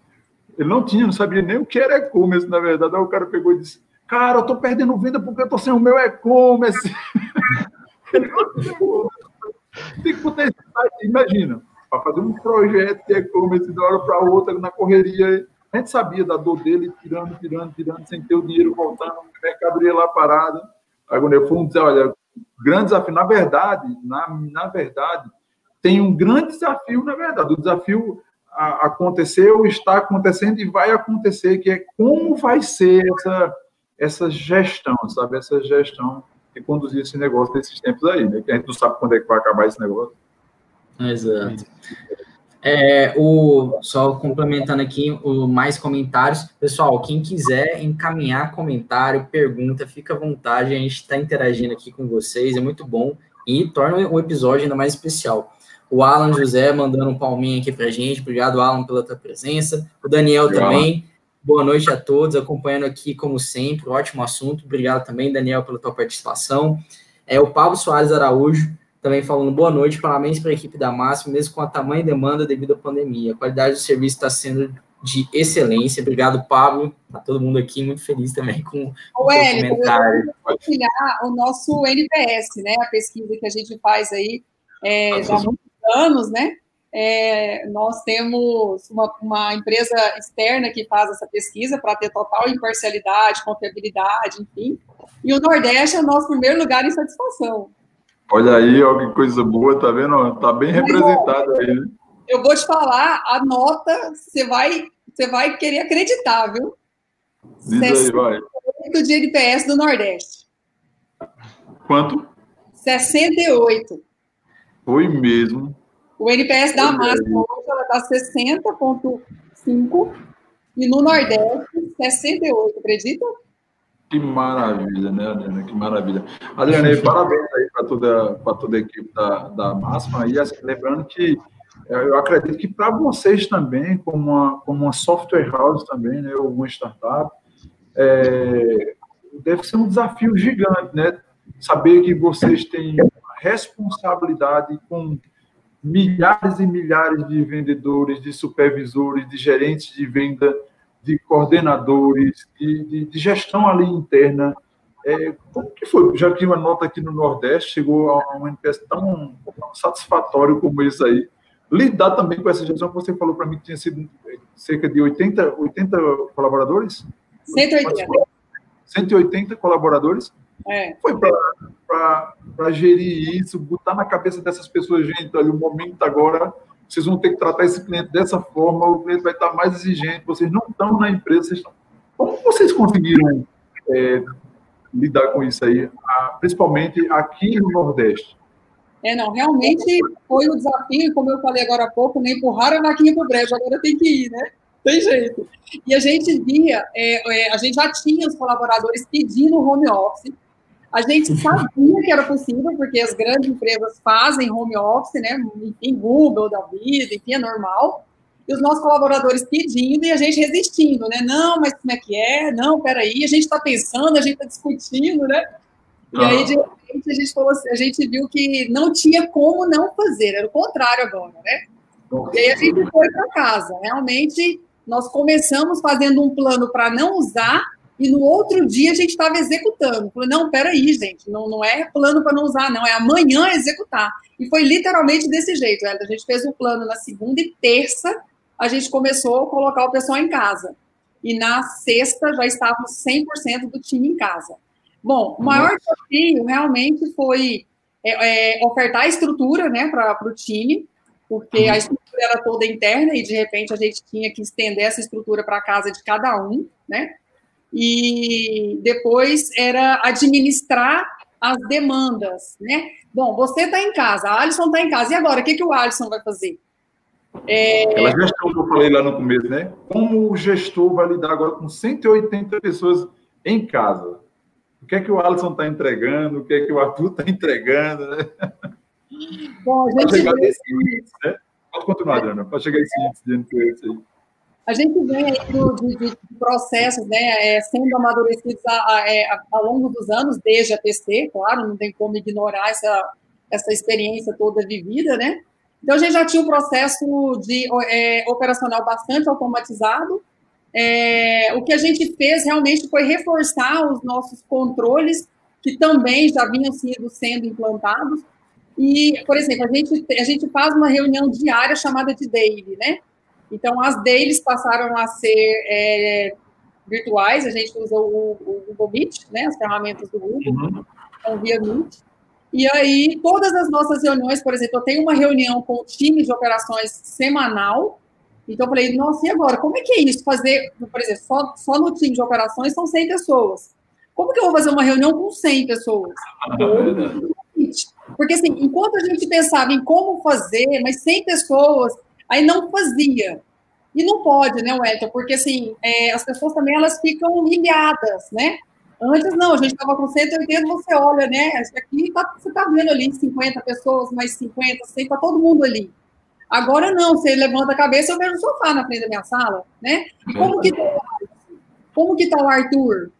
ele não tinha, não sabia nem o que era e-commerce, na verdade. Aí o cara pegou e disse: Cara, eu tô perdendo venda porque eu tô sem o meu e-commerce. [LAUGHS] Tem que botar esse site, imagina para fazer um projeto de e-commerce de uma hora para outra, na correria. A gente sabia da dor dele, tirando, tirando, tirando, sem ter o dinheiro voltando, mercadoria lá parada. Aí quando eu fui dizer, olha, grande desafio, na verdade, na, na verdade, tem um grande desafio, na verdade. O desafio aconteceu, está acontecendo e vai acontecer, que é como vai ser essa, essa gestão, sabe? Essa gestão de conduzir esse negócio nesses tempos aí, né? Que a gente não sabe quando é que vai acabar esse negócio. Exato. É, o, só complementando aqui o mais comentários. Pessoal, quem quiser encaminhar comentário, pergunta, fica à vontade. A gente está interagindo aqui com vocês, é muito bom e torna o episódio ainda mais especial. O Alan José mandando um palminho aqui para gente. Obrigado, Alan, pela tua presença. O Daniel Legal. também. Boa noite a todos, acompanhando aqui, como sempre. Ótimo assunto. Obrigado também, Daniel, pela tua participação. É o Pablo Soares Araújo também falando boa noite, parabéns para a equipe da Máxima, mesmo com a tamanha demanda devido à pandemia. A qualidade do serviço está sendo de excelência. Obrigado, Pablo. Tá todo mundo aqui muito feliz também com o comentário. Compartilhar o nosso NPS, né? A pesquisa que a gente faz aí é, já há muitos anos, né? É, nós temos uma, uma, empresa externa que faz essa pesquisa para ter total imparcialidade, confiabilidade, enfim. E o Nordeste é o nosso primeiro lugar em satisfação. Olha aí, ó, que coisa boa, tá vendo? Tá bem representado aí, né? Eu vou te falar, a nota, você vai, você vai querer acreditar, viu? Diz aí, vai. de NPS do Nordeste. Quanto? 68. Foi mesmo. O NPS da máxima hoje ela está 60,5 e no Nordeste 68, acredita? Que maravilha, né, Adriana? Que maravilha. Adriana, parabéns aí para toda, toda a equipe da, da Máxima. E assim, lembrando que é, eu acredito que para vocês também, como uma, como uma software house também, né, ou uma startup, é, deve ser um desafio gigante, né? Saber que vocês têm responsabilidade com milhares e milhares de vendedores, de supervisores, de gerentes de venda, de coordenadores, de, de, de gestão ali interna. É, como que foi? Já que uma nota aqui no Nordeste chegou a um NPS tão, tão satisfatório como isso aí. Lidar também com essa gestão que você falou para mim que tinha sido cerca de 80, 80 colaboradores? 180. 180 colaboradores? É. Foi para gerir isso, botar na cabeça dessas pessoas, gente, olha, o momento agora vocês vão ter que tratar esse cliente dessa forma, o cliente vai estar mais exigente, vocês não estão na empresa, vocês estão... Como vocês conseguiram é, lidar com isso aí, principalmente aqui no Nordeste? É, não, realmente foi um desafio, como eu falei agora há pouco, nem né, empurraram a vaquinha para o brejo, agora tem que ir, né? Tem jeito. E a gente via, é, é, a gente já tinha os colaboradores pedindo home office, a gente sabia que era possível, porque as grandes empresas fazem home office, né? Enfim, Google da vida, enfim, é normal. E os nossos colaboradores pedindo e a gente resistindo, né? Não, mas como é que é? Não, peraí, a gente está pensando, a gente está discutindo, né? E uhum. aí, de repente, a gente, falou assim, a gente viu que não tinha como não fazer, era o contrário agora, né? E aí a gente foi para casa. Realmente, nós começamos fazendo um plano para não usar e no outro dia a gente estava executando. Falei, não, peraí, gente, não, não é plano para não usar, não, é amanhã executar. E foi literalmente desse jeito, A gente fez o um plano na segunda e terça, a gente começou a colocar o pessoal em casa. E na sexta já estávamos 100% do time em casa. Bom, o maior desafio realmente foi é, é, ofertar estrutura né, para o time, porque a estrutura era toda interna e de repente a gente tinha que estender essa estrutura para a casa de cada um, né? E depois era administrar as demandas, né? Bom, você está em casa, a Alisson está em casa, e agora, o que, que o Alisson vai fazer? É... Aquela gestão que eu falei lá no começo, né? Como o gestor vai lidar agora com 180 pessoas em casa? O que é que o Alisson está entregando? O que é que o Arthur está entregando? Né? Bom, a gente chegar nesse índice, né? Pode continuar, Adriana, pode chegar esse índice de NPS aí. A gente vem aí de, de, processos né, é, sendo amadurecidos a, a, é, ao longo dos anos, desde a TC, claro, não tem como ignorar essa, essa experiência toda vivida, né? Então, a gente já tinha um processo de é, operacional bastante automatizado. É, o que a gente fez realmente foi reforçar os nossos controles, que também já vinham sido sendo implantados. E, por exemplo, a gente, a gente faz uma reunião diária chamada de daily, né? Então, as dailies passaram a ser é, virtuais, a gente usa o, o, Google Meet, né? As ferramentas do Google, uhum. então, via Meet. E aí, todas as nossas reuniões, por exemplo, eu tenho uma reunião com o time de operações semanal. Então, eu falei, nossa, e agora? Como é que é isso? Fazer, por exemplo, só, só no time de operações são 100 pessoas. Como que eu vou fazer uma reunião com 100 pessoas? Porque, assim, enquanto a gente pensava em como fazer, mas 100 pessoas, aí não fazia. E não pode, né, Wellington? Porque, assim, é, as pessoas também, elas ficam ilhadas, né? Antes, não, a gente estava com 180, você olha, né? Aqui tá, você está vendo ali 50 pessoas, mais 50, 100, está todo mundo ali. Agora não, você levanta a cabeça, eu vejo o sofá na frente da minha sala, né? E como que tá, como que tá o Arthur?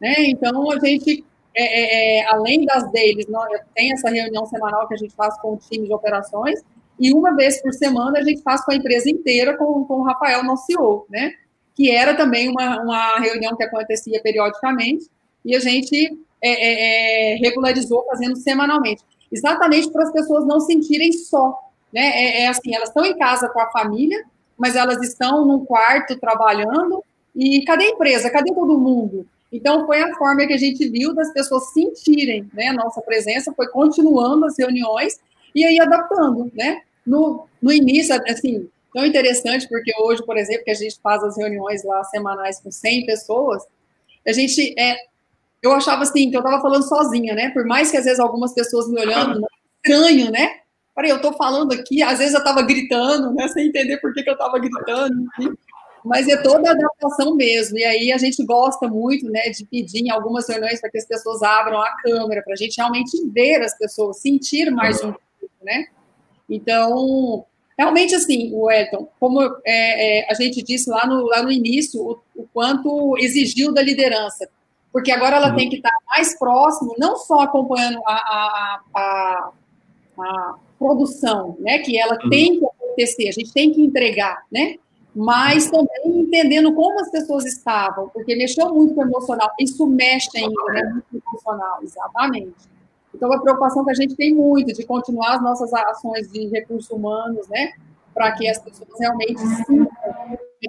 Né? Então, a gente, é, é, é além das deles, tem essa reunião semanal que a gente faz com o time de operações, e uma vez por semana a gente faz com a empresa inteira, com, com o Rafael, nosso CEO, né? Que era também uma, uma reunião que acontecia periodicamente, e a gente é, é, é, regularizou fazendo semanalmente, exatamente para as pessoas não sentirem só, né? É, é, assim, elas estão em casa com a família, mas elas estão num quarto trabalhando e cadê a empresa? Cadê todo mundo? Então foi a forma que a gente viu das pessoas sentirem, né, a nossa presença, foi continuando as reuniões e aí adaptando, né? No, no início, assim, tão interessante, porque hoje, por exemplo, que a gente faz as reuniões lá semanais com 100 pessoas, a gente é, eu achava assim, que eu estava falando sozinha, né? Por mais que às vezes algumas pessoas me olhando, estranho, né? Peraí, eu estou falando aqui, às vezes eu estava gritando, né? Sem entender por que, que eu estava gritando, enfim. Mas é toda a adaptação mesmo. E aí a gente gosta muito, né, de pedir em algumas reuniões para que as pessoas abram a câmera, para a gente realmente ver as pessoas, sentir mais um pouco, né? Então, realmente assim, o Elton, como é, é, a gente disse lá no, lá no início, o, o quanto exigiu da liderança porque agora ela uhum. tem que estar mais próximo, não só acompanhando a, a, a, a produção, né, que ela uhum. tem que acontecer, a gente tem que entregar, né, mas também entendendo como as pessoas estavam, porque mexeu muito com o emocional, isso mexe ainda, né, muito emocional, exatamente. Então, a preocupação que a gente tem muito de continuar as nossas ações de recursos humanos, né, para que as pessoas realmente sintam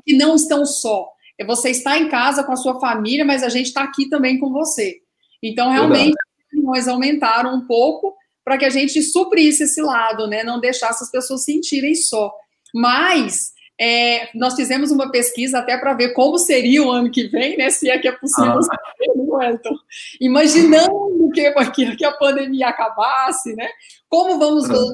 que não estão só, é você estar em casa com a sua família, mas a gente está aqui também com você. Então, realmente, nós aumentaram um pouco para que a gente suprisse esse lado, né? Não deixasse as pessoas sentirem só. Mas é, nós fizemos uma pesquisa até para ver como seria o ano que vem, né? Se é que é possível ah. saber, Wellington. Imaginando que, que, a pandemia acabasse, né? Como vamos ah.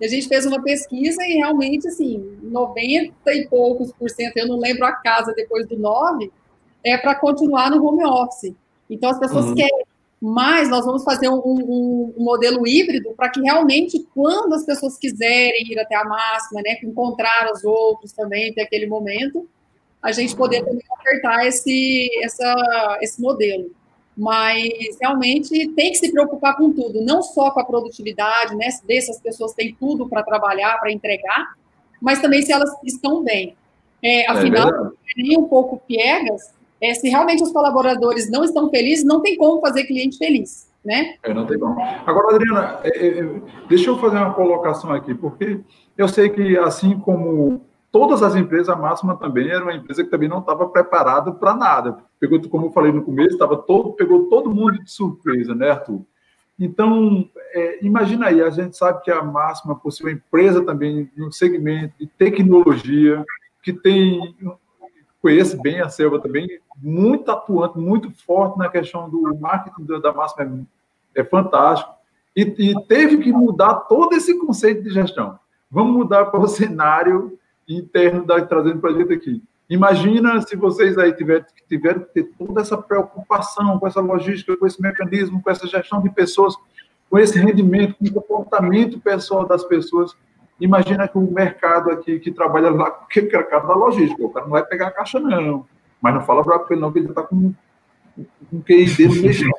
E a gente fez uma pesquisa e realmente, assim, 90 e poucos por cento, eu não lembro a casa depois do 9, é para continuar no home office. Então, as pessoas uhum. querem. Mas nós vamos fazer um, um, um modelo híbrido para que realmente, quando as pessoas quiserem ir até a máxima, né, encontrar os outros também, ter aquele momento, a gente poder também ofertar esse, essa, esse modelo mas realmente tem que se preocupar com tudo, não só com a produtividade, né? Ver se as pessoas têm tudo para trabalhar, para entregar, mas também se elas estão bem. É, é afinal, é nem um pouco piegas, é, se realmente os colaboradores não estão felizes, não tem como fazer cliente feliz, né? É, não tem como. Agora, Adriana, é, é, deixa eu fazer uma colocação aqui, porque eu sei que assim como todas as empresas, a Máxima também era uma empresa que também não estava preparada para nada. Pegou, como eu falei no começo, estava todo, pegou todo mundo de surpresa, né, Arthur? Então, é, imagina aí, a gente sabe que a Máxima possui uma empresa também no segmento de tecnologia, que tem, conhece bem a Selva também, muito atuante, muito forte na questão do marketing da Máxima, é, é fantástico, e, e, teve que mudar todo esse conceito de gestão. Vamos mudar para o cenário interno da, trazendo para a gente aqui. Imagina se vocês aí tiverem, tiverem que ter toda essa preocupação com essa logística, com esse mecanismo, com essa gestão de pessoas, com esse rendimento, com o comportamento pessoal das pessoas. Imagina que o mercado aqui que trabalha lá, que é o mercado da logística, o cara não vai pegar a caixa, não. Mas não fala para ele, não, que ele está com, com o QI dele.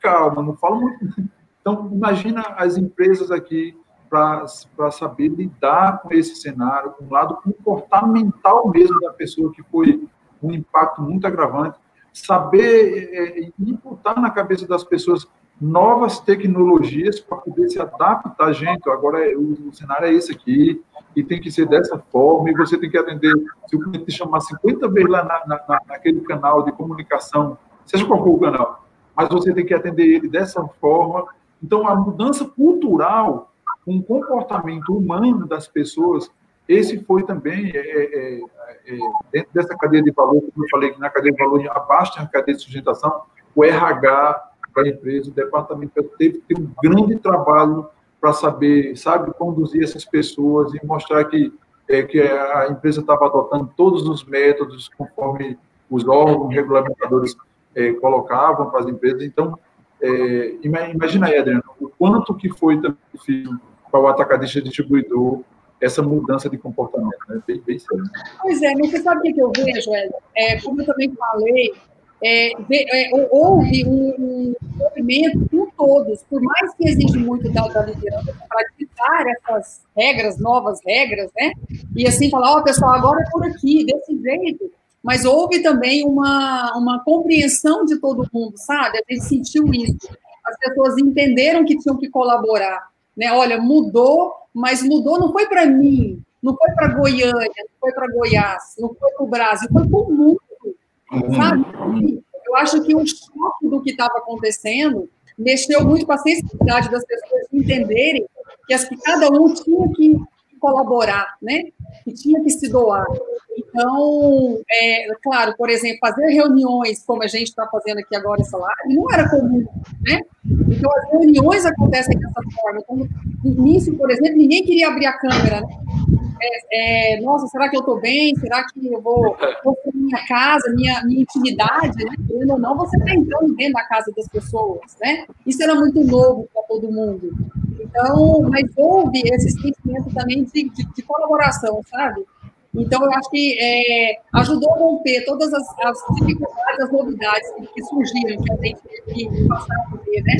Calma, não fala muito. Então, imagina as empresas aqui para saber lidar com esse cenário, com o lado comportamental mesmo da pessoa, que foi um impacto muito agravante, saber é, é imputar na cabeça das pessoas novas tecnologias para poder se adaptar, gente, agora é, o, o, cenário é esse aqui, e tem que ser dessa forma, e você tem que atender, se o cliente te chamar 50 vezes lá na, na, naquele canal de comunicação, seja qual for o canal, mas você tem que atender ele dessa forma, então a mudança cultural o comportamento humano das pessoas, esse foi também, é, é, é, é, dentro dessa cadeia de valor, como eu falei, que na cadeia de valor, abaixo da cadeia de sustentação, o RH para a empresa, o departamento teve que ter um grande trabalho para saber, sabe, conduzir essas pessoas e mostrar que, é, que a empresa estava adotando todos os métodos conforme os órgãos regulamentadores é, colocavam para as empresas. Então, é, imagina aí, Adriano, o quanto que foi difícil para o atacadista distribuidor essa mudança de comportamento, né? Bem, bem sério. Pois é, mas você sabe o que eu vejo, Ed? É, como eu também falei, é, é, houve um, movimento com todos, por mais que exige muito da, da liderança para ditar essas regras, novas regras, né? E assim falar, ó, oh, pessoal, agora é por aqui, desse jeito. Mas houve também uma, uma compreensão de todo mundo, sabe? A gente sentiu isso. As pessoas entenderam que tinham que colaborar né? Olha, mudou, mas mudou não foi para mim, não foi para Goiânia, não foi para Goiás, não foi para o Brasil, foi para o mundo, sabe? Eu acho que o choque do que estava acontecendo mexeu muito com a sensibilidade das pessoas entenderem que, as, que cada um tinha que colaborar, né? Que tinha que se doar. Então, é, claro, por exemplo, fazer reuniões como a gente está fazendo aqui agora essa não era comum, né? Então, as reuniões acontecem dessa forma. Então, no início, por exemplo, ninguém queria abrir a câmera, né? É, é, nossa, será que eu estou bem? Será que eu vou, vou minha casa, minha, minha intimidade, né? Ou não, você está entrando dentro da casa das pessoas, né? Isso era muito novo para todo mundo. Então, mas houve esse sentimento também de, de, de colaboração, sabe? Então, eu acho que é, ajudou a romper todas as, as, dificuldades, as novidades que, surgiram, que a gente teve que passar a viver, né?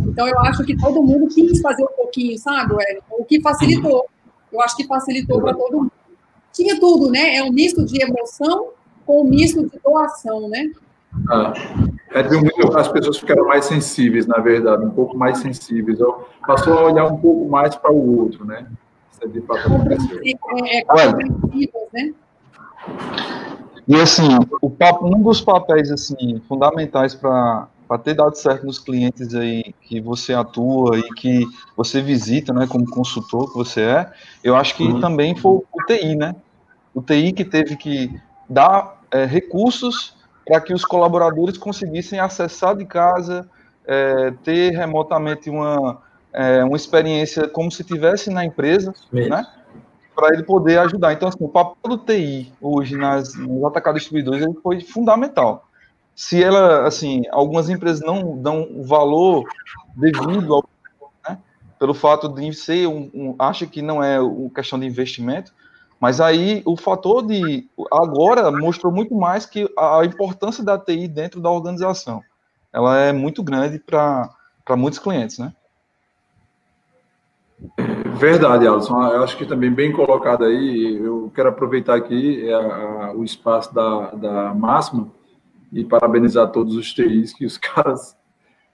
Então, eu acho que todo mundo quis fazer um pouquinho, sabe, Wellington? O que facilitou. Eu acho que facilitou para todo mundo. Tinha tudo, né? É um misto de emoção com um misto de doação, né? Ah, é, as pessoas ficaram mais sensíveis, na verdade, um pouco mais sensíveis. Passou a olhar um pouco mais para o outro, né? Isso é de fato aconteceu. É, é, né? E assim, o, um dos papéis assim fundamentais para ter dado certo nos clientes aí que você atua e que você visita, né, como consultor que você é, eu acho que uhum. também foi o TI, né? O TI que teve que dar é, recursos para que os colaboradores conseguissem acessar de casa, é, ter remotamente uma, é, uma experiência como se tivesse na empresa, Mesmo. né? Para ele poder ajudar. Então, assim, o papel do TI hoje nas, nos atacados distribuidores ele foi fundamental. Se ela, assim, algumas empresas não dão o valor devido ao, né, pelo fato de ser um, um acha que não é uma questão de investimento, mas aí o fator de agora mostrou muito mais que a importância da TI dentro da organização. Ela é muito grande para muitos clientes, né? Verdade, Alisson. Eu acho que também bem colocado aí. Eu quero aproveitar aqui é, a, o espaço da, da Máxima e parabenizar todos os TIs que os [LAUGHS] caras,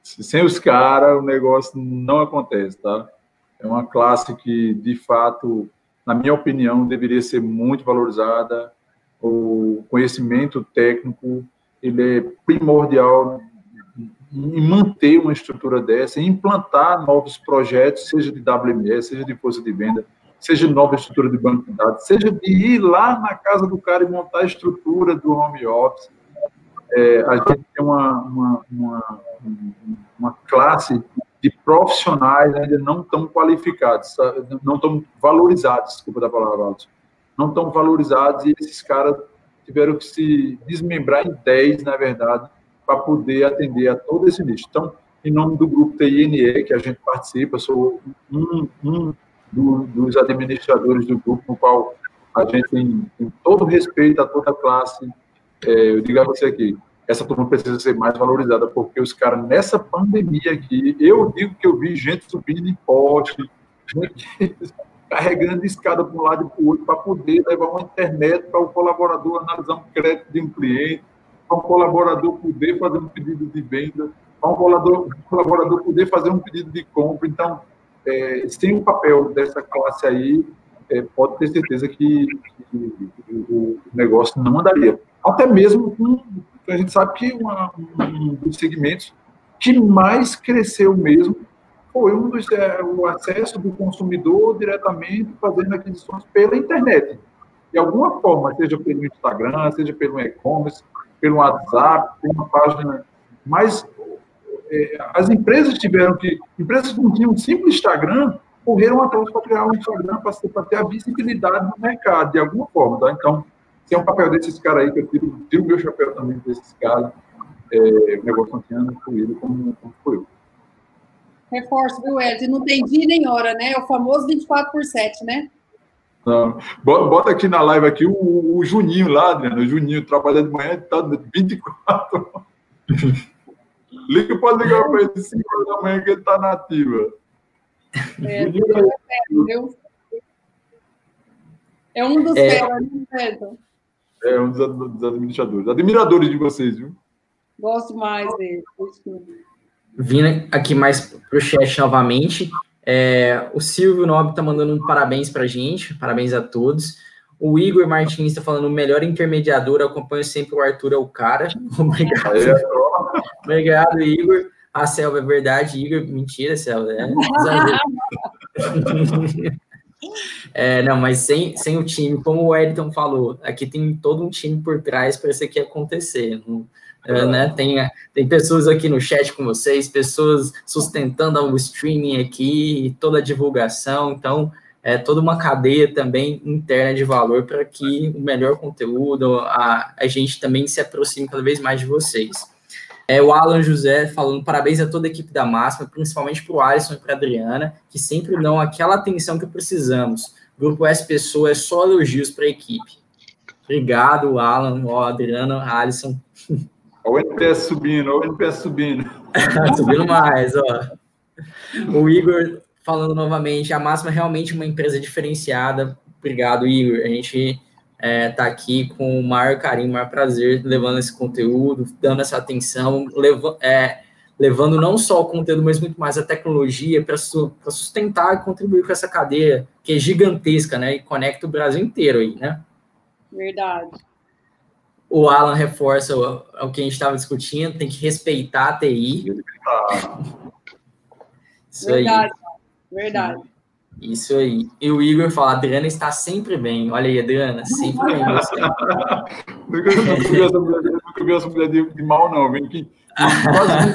sem os caras, o negócio não acontece, tá? É uma classe que, de fato, na minha opinião, deveria ser muito valorizada. O conhecimento técnico ele é primordial em manter uma estrutura dessa, em implantar novos projetos, seja de WMS, seja de força de venda, seja de nova estrutura de banco de dados, seja de ir lá na casa do cara e montar a estrutura do home office. É, a gente tem uma, uma, uma, uma classe de profissionais ainda não tão qualificados, não tão valorizados, desculpa da palavra, não tão valorizados, e esses caras tiveram que se desmembrar em 10, na verdade, para poder atender a todo esse nicho. Então, em nome do grupo TINE, que a gente participa, sou um, um do, dos administradores do grupo, no qual a gente tem, tem todo respeito a toda a classe. É, eu digo a você aqui, essa turma precisa ser mais valorizada, porque os caras, nessa pandemia aqui, eu digo que eu vi gente subindo em poste, gente [LAUGHS] carregando escada para um lado e para o outro, para poder levar uma internet para o colaborador analisar um crédito de um cliente, para um colaborador poder fazer um pedido de venda, para um colaborador, um colaborador poder fazer um pedido de compra. Então, é, sem o papel dessa classe aí, é, pode ter certeza que, que, o negócio não andaria. Até mesmo com, a gente sabe que uma, um dos segmentos que mais cresceu mesmo foi um dos, é, o acesso do consumidor diretamente fazendo aquisições pela internet. De alguma forma, seja pelo Instagram, seja pelo e-commerce, pelo WhatsApp, uma página. Mas é, as empresas tiveram que. Empresas que não tinham um simples Instagram correram atrás para criar um Instagram para ter a visibilidade no mercado, de alguma forma. Tá? Então, se é um papel desses caras aí, que eu tiro, tiro o meu chapéu também desses caras, é, o negócio continuando fluido como, como foi. Reforço, viu, Ed? Não tem dia nem hora, né? É o famoso 24 por 7, né? Não. Bota aqui na live aqui o, o Juninho lá, Adriano. O Juninho trabalha de manhã, tá 24 [LAUGHS] Liga, pode ligar para ele 5 horas da manhã que ele tá na ativa. É, é, é um dos é, né, É um dos administradores. Admiradores de vocês, viu? Gosto mais dele. Vindo aqui mais para o chat novamente. É, o Silvio Nobre está mandando um parabéns para a gente, parabéns a todos. O Igor Martins está falando, o melhor intermediador, acompanho sempre o Arthur, é o cara. [LAUGHS] Obrigado. Obrigado, Igor. A Selva é verdade, Igor. Mentira, Selva. É, [LAUGHS] [LAUGHS] é, não, mas sem, sem o time, como o Edson falou, aqui tem todo um time por trás para isso aqui acontecer. Não, é, né? Tem, tem pessoas aqui no chat com vocês, pessoas sustentando o streaming aqui, toda a divulgação, então é toda uma cadeia também interna de valor para que o melhor conteúdo, a, a gente também se aproxime cada vez mais de vocês. É, o Alan José falando parabéns a toda a equipe da Máxima, principalmente para o Alisson e para a Adriana, que sempre dão aquela atenção que precisamos. Grupo S Pessoa é só elogios para a equipe. Obrigado, Alan, ó, Adriana, Alisson. Olha o NPS subindo, olha o NPS subindo. [LAUGHS] subindo mais, ó. O Igor falando novamente, a Máxima é realmente uma empresa diferenciada. Obrigado, Igor. A gente é, tá aqui com o maior carinho, o maior prazer, levando esse conteúdo, dando essa atenção, levando, é, levando não só o conteúdo, mas muito mais a tecnologia para su sustentar e contribuir com essa cadeia que é gigantesca, né? E conecta o Brasil inteiro aí, né? Verdade o Alan reforça o, o que a gente estava discutindo, tem que respeitar a TI. Isso verdade, aí. verdade. Isso aí. E o Igor fala, Adriana está sempre bem. Olha aí, Adriana, sempre bem. [LAUGHS] Nunca vi essa mulher de, de mal, não. Vem que quase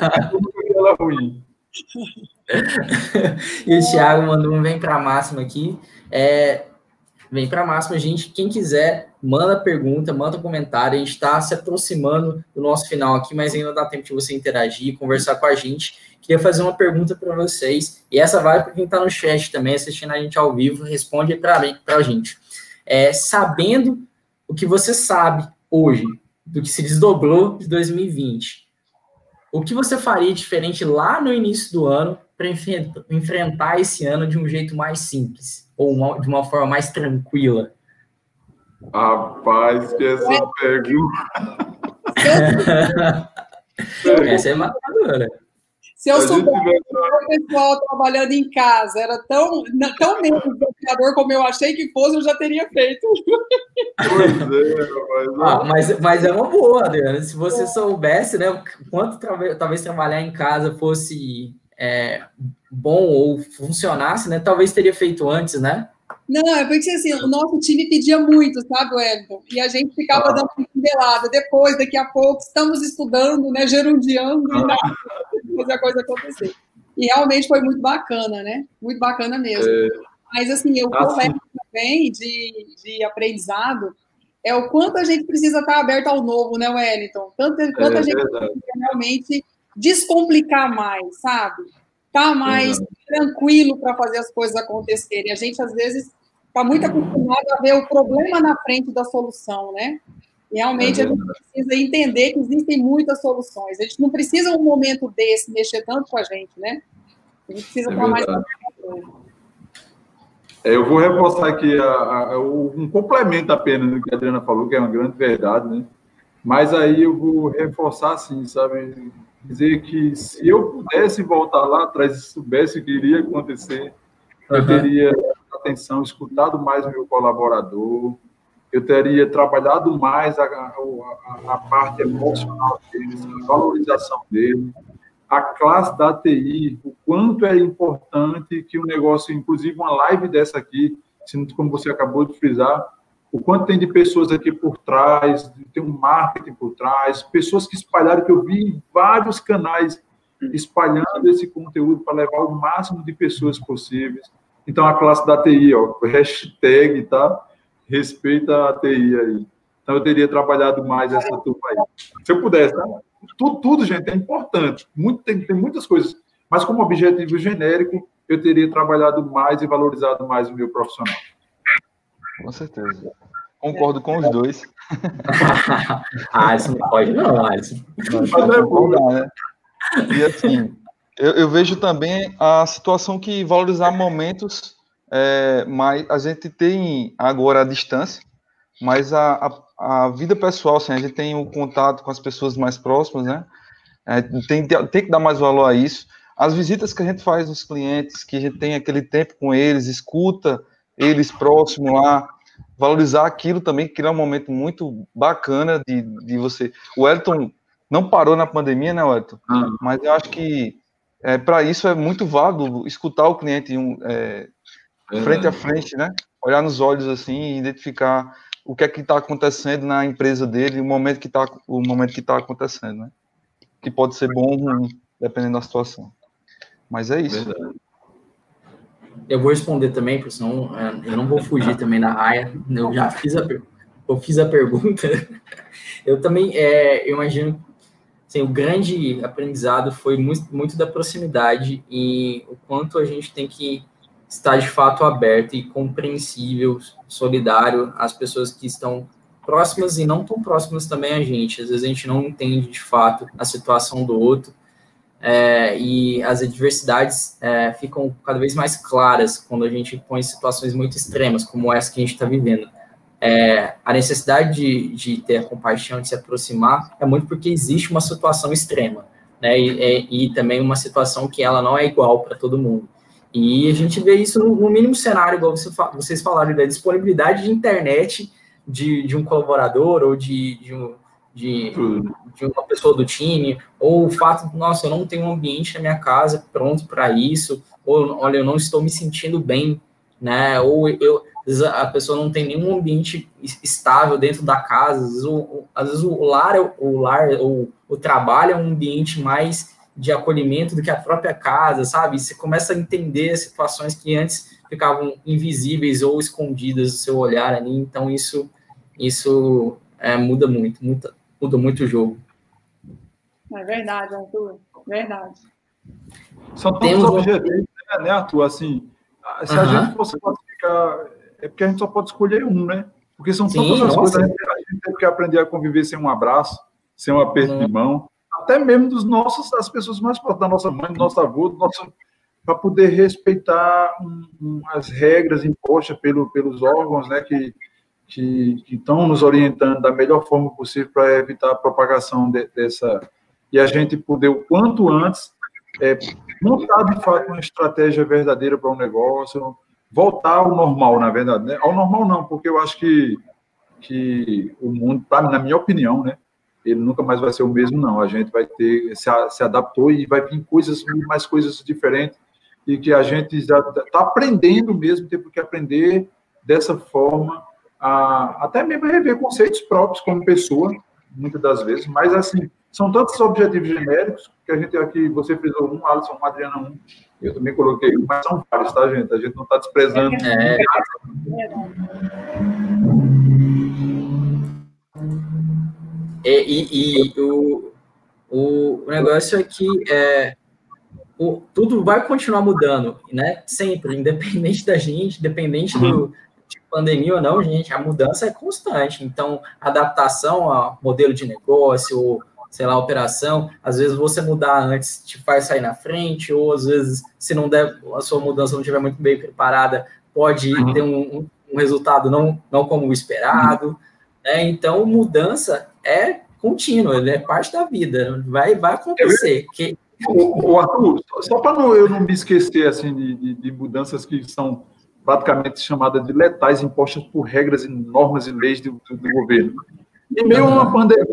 ela ruim. [LAUGHS] e o Thiago mandou um vem para a máxima aqui. É, vem para a máxima, gente. Quem quiser, manda pergunta, manda comentário. A gente está se aproximando do nosso final aqui, mas ainda dá tempo de você interagir, conversar com a gente. Queria fazer uma pergunta para vocês, e essa vai para quem está no chat também, assistindo a gente ao vivo, responde para a gente. É, sabendo o que você sabe hoje, do que se desdobrou de 2020, o que você faria diferente lá no início do ano para enfrentar esse ano de um jeito mais simples? ou uma, de uma forma mais tranquila? Rapaz, que essa pergunta. [LAUGHS] essa é matadora. Se eu soubesse que o pessoal trabalhando em casa era tão, tão menos desafiador como eu achei que fosse, eu já teria feito. Pois é, mas, ah, mas, mas é uma boa, Adriana. Se você é. soubesse, né, quanto talvez trabalhar em casa fosse é, bom ou funcionasse, né, talvez teria feito antes, né? Não, é porque assim, o nosso time pedia muito, sabe, Wellington? E a gente ficava ah. dando pincelada. Depois, daqui a pouco, estamos estudando, né, gerundiando, ah. fazer a coisa acontecer. E realmente foi muito bacana, né? Muito bacana mesmo. É... Mas, assim, eu ah, também de, de aprendizado é o quanto a gente precisa estar aberto ao novo, né, Wellington? Tanto, quanto é, a gente verdade. precisa realmente descomplicar mais, sabe? Tá mais tranquilo para fazer as coisas acontecerem. A gente, às vezes, está muito acostumado a ver o problema na frente da solução, né? Realmente é a gente precisa entender que existem muitas soluções. A gente não precisa um momento desse mexer tanto com a gente, né? A gente precisa é estar mais é, eu vou reforçar aqui a, a, um complemento apenas do que a Adriana falou, que é uma grande verdade, né? Mas aí eu vou reforçar assim, sabe? Dizer que se eu pudesse voltar lá atrás e soubesse o que iria acontecer, uhum. eu teria atenção, escutado mais meu colaborador, eu teria trabalhado mais a, a, a parte emocional dele, a valorização dele, a classe da TI, o quanto é importante que o um negócio, inclusive uma live dessa aqui, como você acabou de frisar, o quanto tem de pessoas aqui por trás, tem um marketing por trás, pessoas que espalharam, que eu vi vários canais espalhando esse conteúdo para levar o máximo de pessoas possíveis. Então, a classe da TI, ó, hashtag, tá? Respeita a TI aí. Então, eu teria trabalhado mais essa turma aí. Se eu pudesse, tá? Tudo, tudo gente, é importante. Muito, tem, tem muitas coisas. Mas, como objetivo genérico, eu teria trabalhado mais e valorizado mais o meu profissional. Com certeza. Concordo com os dois. [LAUGHS] ah, isso não pode, não, Alisson. Mas é bom, né? E assim, eu, eu, vejo também a situação que valorizar momentos, é, mas a gente tem agora a distância, mas a, a, a, vida pessoal, assim, a gente tem o contato com as pessoas mais próximas, né? É, tem, tem que dar mais valor a isso. As visitas que a gente faz nos clientes, que a gente tem aquele tempo com eles, escuta eles próximo lá, valorizar aquilo também, que é um momento muito bacana de, de você. O Elton não parou na pandemia, né, Elton? Ah. Mas eu acho que é, para isso é muito válido escutar o cliente um, é, frente a frente, né? Olhar nos olhos assim e identificar o que é que está acontecendo na empresa dele, o momento que está o momento que está acontecendo, né? Que pode ser bom ou ruim, dependendo da situação. Mas é isso. Verdade. Eu vou responder também, porque senão é, eu não vou fugir também da raia. Eu já fiz a, eu fiz a pergunta. [LAUGHS] Eu também é, eu imagino assim, o grande aprendizado foi muito, muito da proximidade e o quanto a gente tem que estar de fato aberto e compreensível, solidário às pessoas que estão próximas e não tão próximas também a gente. Às vezes a gente não entende de fato a situação do outro é, e as adversidades é, ficam cada vez mais claras quando a gente põe situações muito extremas, como essa que a gente está vivendo é, a necessidade de, de, ter a compaixão, de se aproximar, é muito porque existe uma situação extrema, né? E, é, e também uma situação que ela não é igual para todo mundo. E a gente vê isso no, no mínimo cenário, igual você, vocês falaram, da disponibilidade de internet de, de um colaborador ou de, de, um, de, de, uma pessoa do time, ou o fato de, nossa, eu não tenho um ambiente na minha casa pronto para isso, ou olha, eu não estou me sentindo bem, né? Ou eu, vezes a pessoa não tem nenhum ambiente estável dentro da casa, às vezes o, às vezes o lar, o lar, o, o trabalho é um ambiente mais de acolhimento do que a própria casa, sabe? Você começa a entender situações que antes ficavam invisíveis ou escondidas do seu olhar ali, então isso isso é, muda muito, muda, muda muito o jogo. É verdade, Arthur, verdade. São todos Temos objetivos, um... né, Arthur? Assim, se a gente fosse classificar é porque a gente só pode escolher um, né? Porque são tantas Sim, as coisas, gente, a gente tem que aprender a conviver sem um abraço, sem um aperto de mão, até mesmo dos nossos, das pessoas mais próximas, da nossa mãe, do nosso avô, do nosso para poder respeitar um, um, as regras impostas pelo, pelos órgãos, né, que, que, que, estão nos orientando da melhor forma possível para evitar a propagação de, dessa e a gente poder o quanto antes é, montar de fato uma estratégia verdadeira para um negócio, voltar ao normal, na verdade. Né? Ao normal não, porque eu acho que, que o mundo, na minha opinião, né, ele nunca mais vai ser o mesmo, não. A gente vai ter, se, se adaptou e vai vir coisas, mais coisas diferentes, e que a gente já está aprendendo mesmo, tem que aprender dessa forma, a, até mesmo rever conceitos próprios como pessoa, muitas das vezes, mas assim, são tantos objetivos genéricos que a gente aqui, você fez um, Alisson, um, Adriana um, eu também coloquei um, mas são vários, tá, gente? A gente não está desprezando. É. E, e, e o, o negócio é que é, o, tudo vai continuar mudando, né? Sempre, independente da gente, independente do, uhum. de pandemia ou não, gente, a mudança é constante. Então, adaptação ao modelo de negócio, ou, sei lá, operação, às vezes você mudar antes te faz sair na frente, ou às vezes, se não der, a sua mudança não estiver muito bem preparada, pode uhum. ter um, um, resultado não, não como o esperado. Uhum. Né? Então, mudança é contínuo, ele é parte da vida, vai, vai acontecer. Que... O, o Arthur, só para eu não me esquecer assim de, de, de, mudanças que são praticamente chamadas de letais, impostas por regras e normas e leis do, do, do governo. Em meio a uma pandemia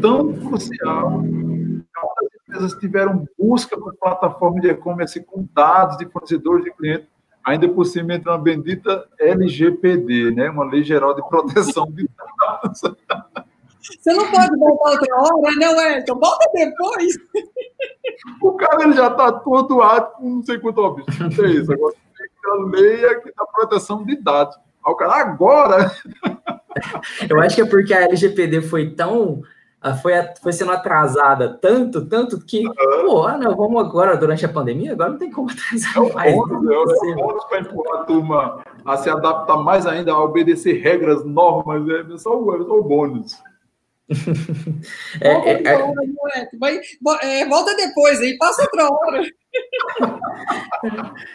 tão crucial, as empresas tiveram busca por plataforma de e-commerce com dados de fornecedores e clientes, ainda por cima entra uma bendita LGPD, né? uma Lei Geral de Proteção de Dados. Você não pode voltar outra hora, né, Wellington? Volta depois. O cara ele já está todo ato com não sei quanto óbvio. É isso. Agora tem a lei aqui da proteção de dados. Aí o cara, agora. Eu acho que é porque a LGPD foi tão. Foi, foi sendo atrasada tanto, tanto que, uhum. pô, ah, não, vamos agora, durante a pandemia, agora não tem como [LAUGHS] atrasar é mais. Bônus, é, é o bônus para empurrar a turma a se adaptar mais ainda, a obedecer regras, normas, é só o, é só o bônus. [LAUGHS] é, é, é... Vai, é, volta depois aí, passa outra hora.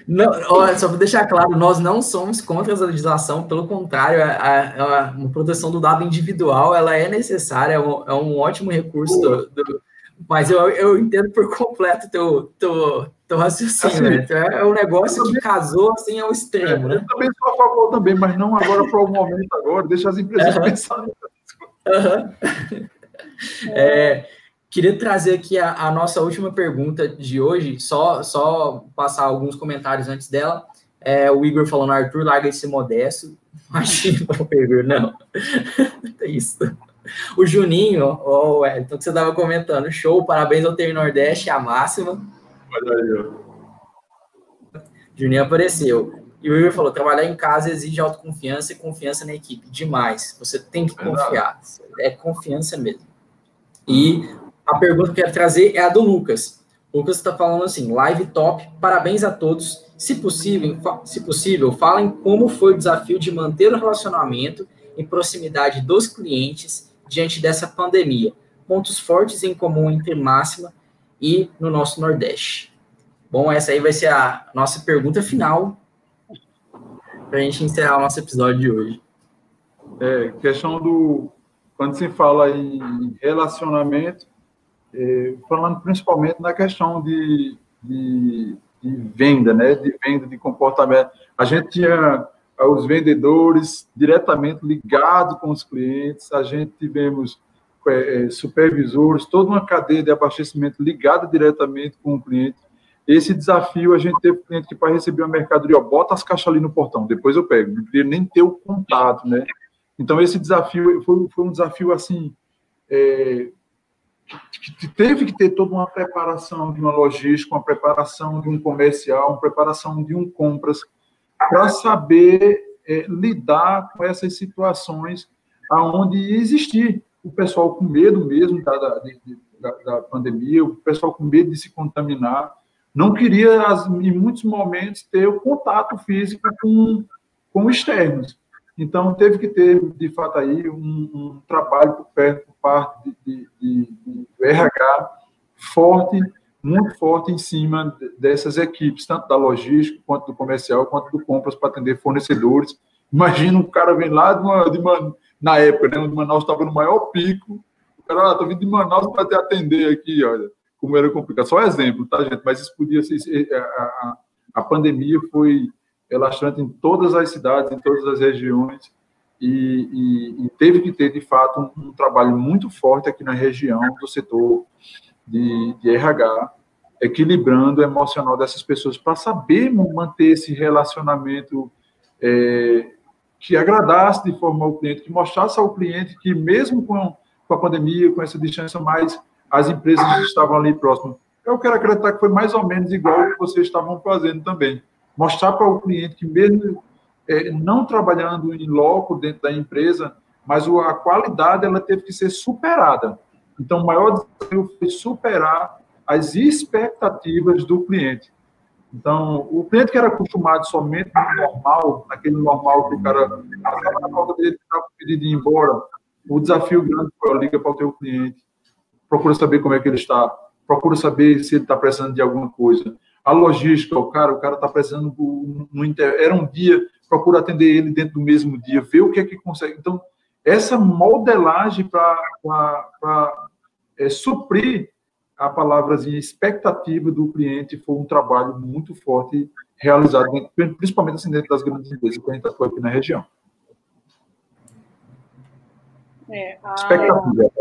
Não, olha, só para deixar claro, nós não somos contra a legislação, pelo contrário, a, a, a proteção do dado individual ela é necessária, é um, é um ótimo recurso, do, do, mas eu, eu entendo por completo teu, teu, teu raciocínio. Assim, né? Então, é um negócio que casou assim ao extremo. É, né? Eu também sou a favor também, mas não agora para o momento agora, deixa as empresas uhum. pensarem Uhum. [LAUGHS] É, queria trazer aqui a, a, nossa última pergunta de hoje, só, só passar alguns comentários antes dela. É, o Igor falando, Arthur, larga esse modesto. [LAUGHS] Imagina, Igor, não. [LAUGHS] é isso. O Juninho, oh, oh, então que você estava comentando, show, parabéns ao Ter Nordeste, a máxima. Aí, Juninho apareceu. E o Igor falou: trabalhar em casa exige autoconfiança e confiança na equipe. Demais. Você tem que confiar. É confiança mesmo. E a pergunta que eu quero trazer é a do Lucas. O Lucas está falando assim: live top, parabéns a todos. Se possível, se possível, falem como foi o desafio de manter o relacionamento em proximidade dos clientes diante dessa pandemia. Pontos fortes em comum entre Máxima e no nosso Nordeste. Bom, essa aí vai ser a nossa pergunta final para a gente encerrar o nosso episódio de hoje. É, questão do. Quando se fala em relacionamento, é, falando principalmente na questão de, de, de, venda, né? De venda, de comportamento. A gente tinha os vendedores diretamente ligados com os clientes, a gente tivemos é, supervisores, toda uma cadeia de abastecimento ligada diretamente com o cliente. Esse desafio, a gente teve cliente que para receber uma mercadoria, ó, bota as caixas ali no portão, depois eu pego, não queria nem ter o contato, né? Então, esse desafio foi, foi um desafio, assim, é, que, teve que ter toda uma preparação de uma logística, uma preparação de um comercial, uma preparação de um compras, para saber é, lidar com essas situações aonde existir o pessoal com medo mesmo da, da, da, da pandemia, o pessoal com medo de se contaminar, não queria, em muitos momentos, ter o contato físico com, com externos. Então, teve que ter, de fato, aí um, um trabalho por perto, por parte de, de, de, RH forte, muito forte em cima dessas equipes, tanto da logística, quanto do comercial, quanto do compras para atender fornecedores. Imagina um cara vem lá de uma, de uma na época, né, onde Manaus estava no maior pico, o cara, ah, estou vindo de Manaus para te atender aqui, olha como era complicado. Só exemplo, tá, gente? Mas isso podia ser. A, a, a pandemia foi relaxante em todas as cidades, em todas as regiões, e, e, e teve que ter, de fato, um, um, trabalho muito forte aqui na região do setor de, de RH, equilibrando o emocional dessas pessoas para saber manter esse relacionamento é, que agradasse de forma ao cliente, que mostrasse ao cliente que mesmo com, com a pandemia, com essa distância mais as empresas estavam ali próximas. Eu quero acreditar que foi mais ou menos igual o que vocês estavam fazendo também. Mostrar para o cliente que, mesmo é, não trabalhando em loco dentro da empresa, mas a qualidade ela teve que ser superada. Então, o maior desafio foi superar as expectativas do cliente. Então, o cliente que era acostumado somente no normal, naquele normal que o cara passava na porta dele, estava pedido de ir embora, o desafio grande foi liga para o teu cliente, procura saber como é que ele está, procura saber se ele está precisando de alguma coisa. A logística, o cara, o cara está precisando no, no era um dia, procura atender ele dentro do mesmo dia, ver o que é que consegue. Então, essa modelagem para é, suprir a palavrazinha expectativa do cliente foi um trabalho muito forte realizado, principalmente assim, dentro das grandes empresas que a gente atua aqui na região. É, a... Expectativa.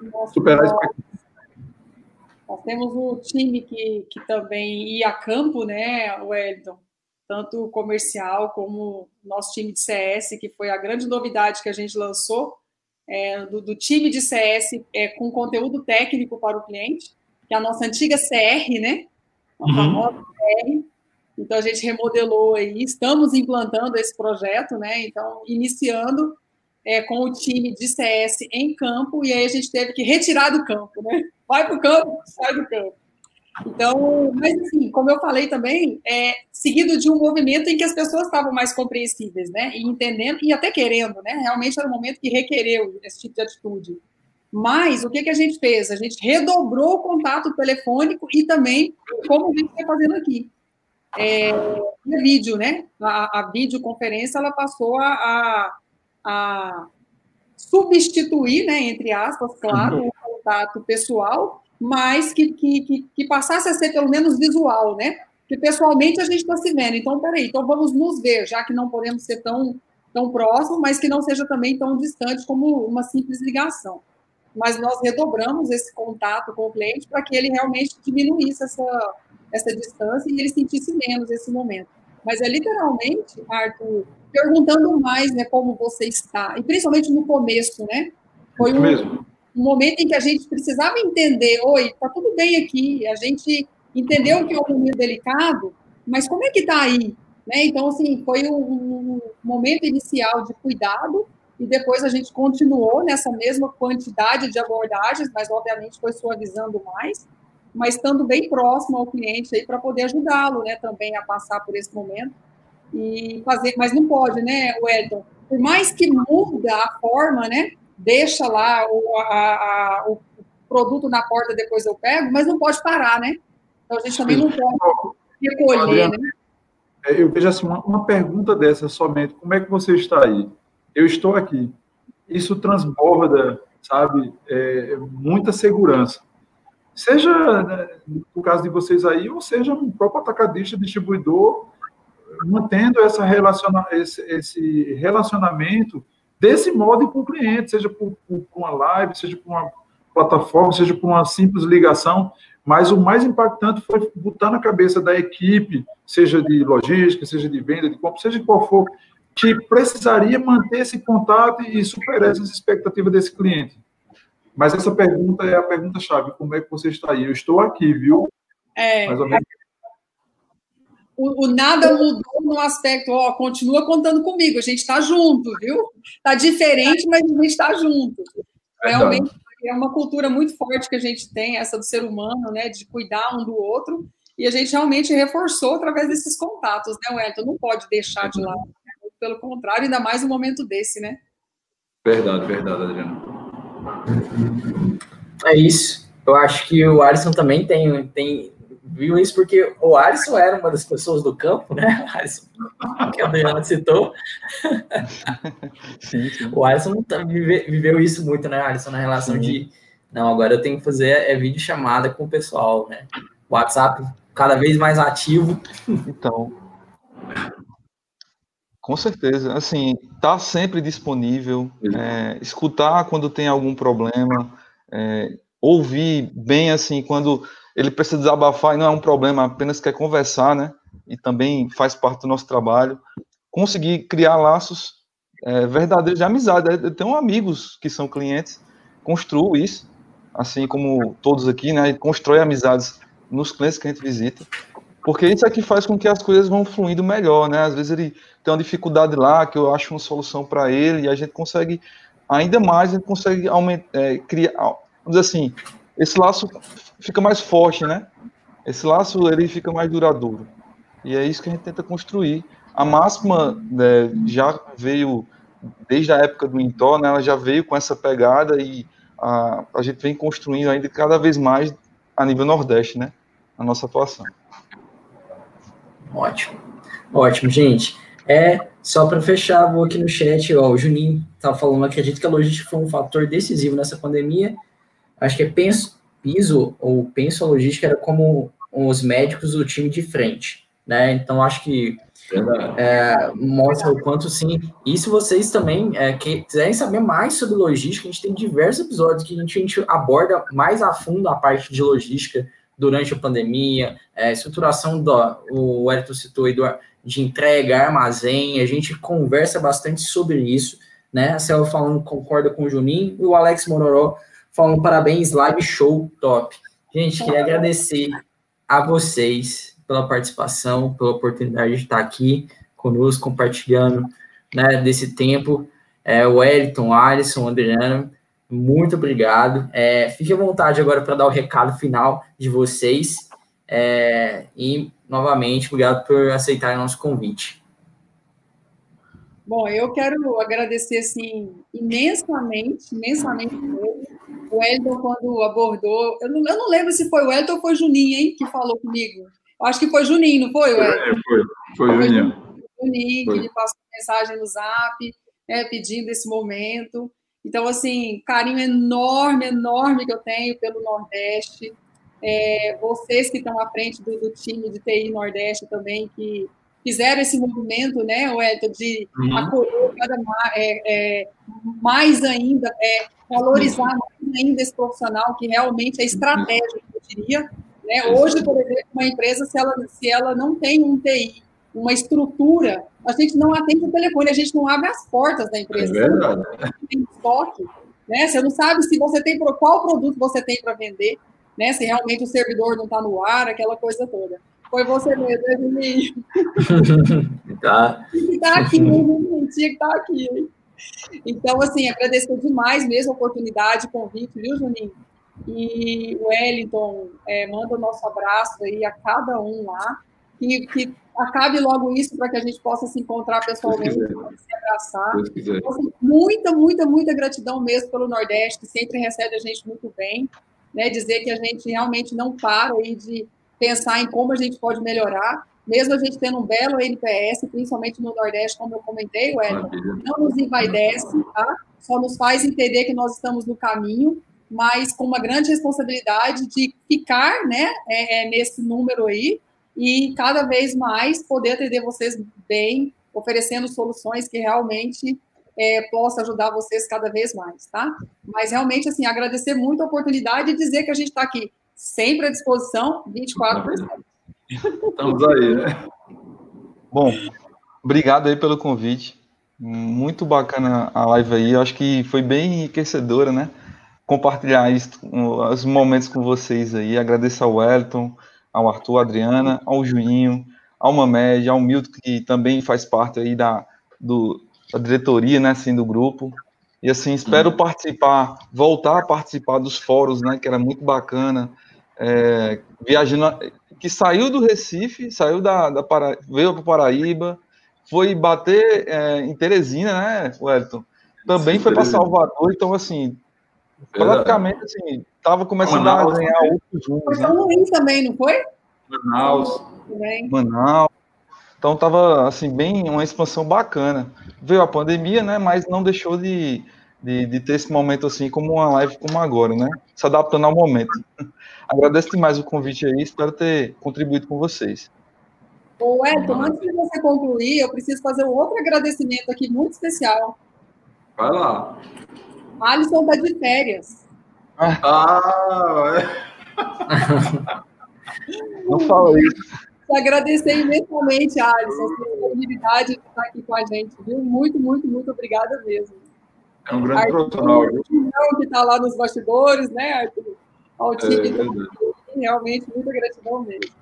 Nossa, superar a expectativa. Nós temos o time que, que também ia a campo, né, Wellington? Tanto comercial como nosso time de CS, que foi a grande novidade que a gente lançou, é, do, do, time de CS é, com conteúdo técnico para o cliente, que é a nossa antiga CR, né? A uhum. famosa CR. Então, a gente remodelou aí, estamos implantando esse projeto, né? Então, iniciando é, com o time de CS em campo, e aí a gente teve que retirar do campo, né? Vai para o campo, sai do campo. Então, mas assim, como eu falei também, é seguido de um movimento em que as pessoas estavam mais compreensíveis, né? E entendendo, e até querendo, né? Realmente era um momento que requereu esse tipo de atitude. Mas o que, que a gente fez? A gente redobrou o contato telefônico e também, como a gente está fazendo aqui. É, vídeo, né? A, a videoconferência ela passou a, a a substituir, né, entre aspas, claro, uhum. o contato pessoal, mas que, que, que, passasse a ser pelo menos visual, né? Que pessoalmente a gente está se vendo. Então, peraí, então vamos nos ver, já que não podemos ser tão, tão próximos, mas que não seja também tão distante como uma simples ligação. Mas nós redobramos esse contato com o cliente para que ele realmente diminuísse essa, essa distância e ele sentisse menos esse momento. Mas é literalmente, Arthur, perguntando mais, né, como você está, e principalmente no começo, né? Foi um, um momento em que a gente precisava entender, oi, tá tudo bem aqui, a gente entendeu que é um momento delicado, mas como é que tá aí? Né? Então, assim, foi um, um momento inicial de cuidado, e depois a gente continuou nessa mesma quantidade de abordagens, mas obviamente foi suavizando mais, mas estando bem próximo ao cliente aí para poder ajudá-lo, né, também a passar por esse momento e fazer, mas não pode, né, Wellington? Por mais que muda a forma, né, deixa lá o, a, a, o produto na porta, depois eu pego, mas não pode parar, né? Então a gente também não pode recolher, né? É, eu vejo assim, uma, uma pergunta dessa somente, como é que você está aí? Eu estou aqui. Isso transborda, sabe, é, muita segurança. Seja né, no caso de vocês aí, ou seja um próprio atacadista, distribuidor, mantendo essa relaciona, esse, esse relacionamento desse modo com o cliente, seja por, por, por, uma live, seja por uma plataforma, seja por uma simples ligação, mas o mais impactante foi botar na cabeça da equipe, seja de logística, seja de venda, de compra, seja qual for, que precisaria manter esse contato e superar essas expectativas desse cliente. Mas essa pergunta é a pergunta-chave: como é que você está aí? Eu estou aqui, viu? É, Mais ou menos o, o, nada mudou no aspecto, ó, continua contando comigo, a gente está junto, viu? Está diferente, mas a gente está junto. Realmente é uma cultura muito forte que a gente tem, essa do ser humano, né, de cuidar um do outro, e a gente realmente reforçou através desses contatos, né, Wellington? Não pode deixar de lado, né? pelo contrário, ainda mais um momento desse, né? Verdade, verdade, Adriana. É isso. Eu acho que o Alisson também tem, tem viu isso porque o Alisson era uma das pessoas do campo, né? O Alisson, que a Adriana citou. Sim, sim. O Alisson vive, viveu isso muito, né, Alisson, na relação uhum. de Não, agora eu tenho que fazer é vídeo chamada com o pessoal, né? WhatsApp cada vez mais ativo. Então, com certeza. Assim, tá sempre disponível. É, escutar quando tem algum problema. É, ouvir bem, assim, quando ele precisa desabafar e não é um problema, apenas quer conversar, né? E também faz parte do nosso trabalho. Conseguir criar laços é, verdadeiros de amizade. Eu tenho amigos que são clientes, construo isso, assim como todos aqui, né? Constrói amizades nos clientes que a gente visita. Porque isso aqui faz com que as coisas vão fluindo melhor, né? Às vezes ele tem uma dificuldade lá, que eu acho uma solução para ele, e a gente consegue, ainda mais, a gente consegue aumentar, é, criar, vamos dizer assim, esse laço fica mais forte, né? Esse laço, ele fica mais duradouro. E é isso que a gente tenta construir. A máxima né, já veio, desde a época do Intó, né? Ela já veio com essa pegada e a, a gente vem construindo ainda cada vez mais a nível Nordeste, né? A nossa atuação. Ótimo. Ótimo, gente. É, só para fechar, vou aqui no chat, ó, o Juninho tá falando, acredito que a logística foi um fator decisivo nessa pandemia. Acho que é penso, piso ou penso a logística era como os médicos do time de frente, né? Então acho que é, mostra o quanto sim. E se vocês também é, que, quiserem saber mais sobre logística, a gente tem diversos episódios que a gente, a gente aborda mais a fundo a parte de logística durante a pandemia, é, estruturação do, o Elton citou do, de entrega, armazém, a gente conversa bastante sobre isso, né? A Céu falando concorda com o Juninho e o Alex Mororó falando parabéns, live show top. Gente, queria agradecer a vocês pela participação, pela oportunidade de estar aqui conosco, compartilhando né, desse tempo. É, o Wellington, Alisson, Adriano, muito obrigado. É, fique à vontade agora para dar o recado final de vocês. É, e, novamente, obrigado por aceitar o nosso convite. Bom, eu quero agradecer, assim, imensamente, imensamente o Elton, quando abordou, eu não, eu não, lembro se foi o Elton ou foi o Juninho, hein, que falou comigo. Eu acho que foi Juninho, não foi, o Elton? Foi, foi, foi Juninho. Juninho, foi. que me passou mensagem no zap, né, pedindo esse momento. Então, assim, carinho enorme, enorme que eu tenho pelo Nordeste. É, vocês que estão à frente do, do, time de TI Nordeste também, que fizeram esse movimento, né, Wellington, de uhum. acolher cada é, é, mais ainda, é, valorizar mais ainda esse profissional, que realmente é estratégico, eu diria. Né? Hoje, por exemplo, uma empresa, se ela, se ela não tem um TI uma estrutura, a gente não atende o telefone, a gente não abre as portas da empresa. É verdade. Você não tem estoque, né? Você não sabe se você tem qual produto você tem para vender, né? Se realmente o servidor não está no ar, aquela coisa toda. Foi você mesmo, né, Juninho? [LAUGHS] tá. Tinha que estar tá aqui, né, tinha que estar tá aqui. Então, assim, agradecer demais mesmo a oportunidade, o convite, viu, Juninho? E o Wellington, é, manda o nosso abraço aí a cada um lá, que, que acabe logo isso para que a gente possa se encontrar pessoalmente, se abraçar. Então, assim, muita, muita, muita gratidão mesmo pelo Nordeste, que sempre recebe a gente muito bem. Né, dizer que a gente realmente não para aí de pensar em como a gente pode melhorar, mesmo a gente tendo um belo NPS, principalmente no Nordeste, como eu comentei, Wellington, não nos envaidece, tá? só nos faz entender que nós estamos no caminho, mas com uma grande responsabilidade de ficar né, é, é, nesse número aí, e cada vez mais poder atender vocês bem, oferecendo soluções que realmente é, possa ajudar vocês cada vez mais, tá? Mas realmente, assim, agradecer muito a oportunidade e dizer que a gente está aqui sempre à disposição, 24 por 7. Estamos aí, né? Bom, obrigado aí pelo convite. Muito bacana a live aí. Eu acho que foi bem enriquecedora, né? Compartilhar isso, os momentos com vocês aí. Agradeço ao Wellington, ao Arthur, Adriana, ao Juninho, ao Mamed, ao Milton, que também faz parte aí da, do, da diretoria, né, assim, do grupo. E assim, espero uhum. participar, voltar a participar dos fóruns, né, que era muito bacana. É, viajando, que saiu do Recife, saiu da, da Para, veio para Paraíba, foi bater é, em Teresina, né, Wellington? Também Sim, foi para Salvador, então assim, praticamente assim, estava começando Manaus, a ganhar outros rumos. Foi São né? Luís também, não foi? Manaus. Manaus. Então estava assim bem uma expansão bacana. Veio a pandemia, né? Mas não deixou de, de, de, ter esse momento assim como uma live como agora, né? se adaptando ao momento. [LAUGHS] Agradeço demais o convite aí, espero ter contribuído com vocês. Ô, Elton, antes de você concluir, eu preciso fazer um outro agradecimento aqui muito especial. Vai lá. Alisson está de férias. Ah, é. Não fala isso. Agradecer imensamente, Alisson, a sua disponibilidade de estar aqui com a gente, viu? Muito, muito, muito obrigada mesmo. É um grande Arthur, profissional. Que está lá nos bastidores, né, Arthur? Ao time é, do... realmente, muita gratidão mesmo.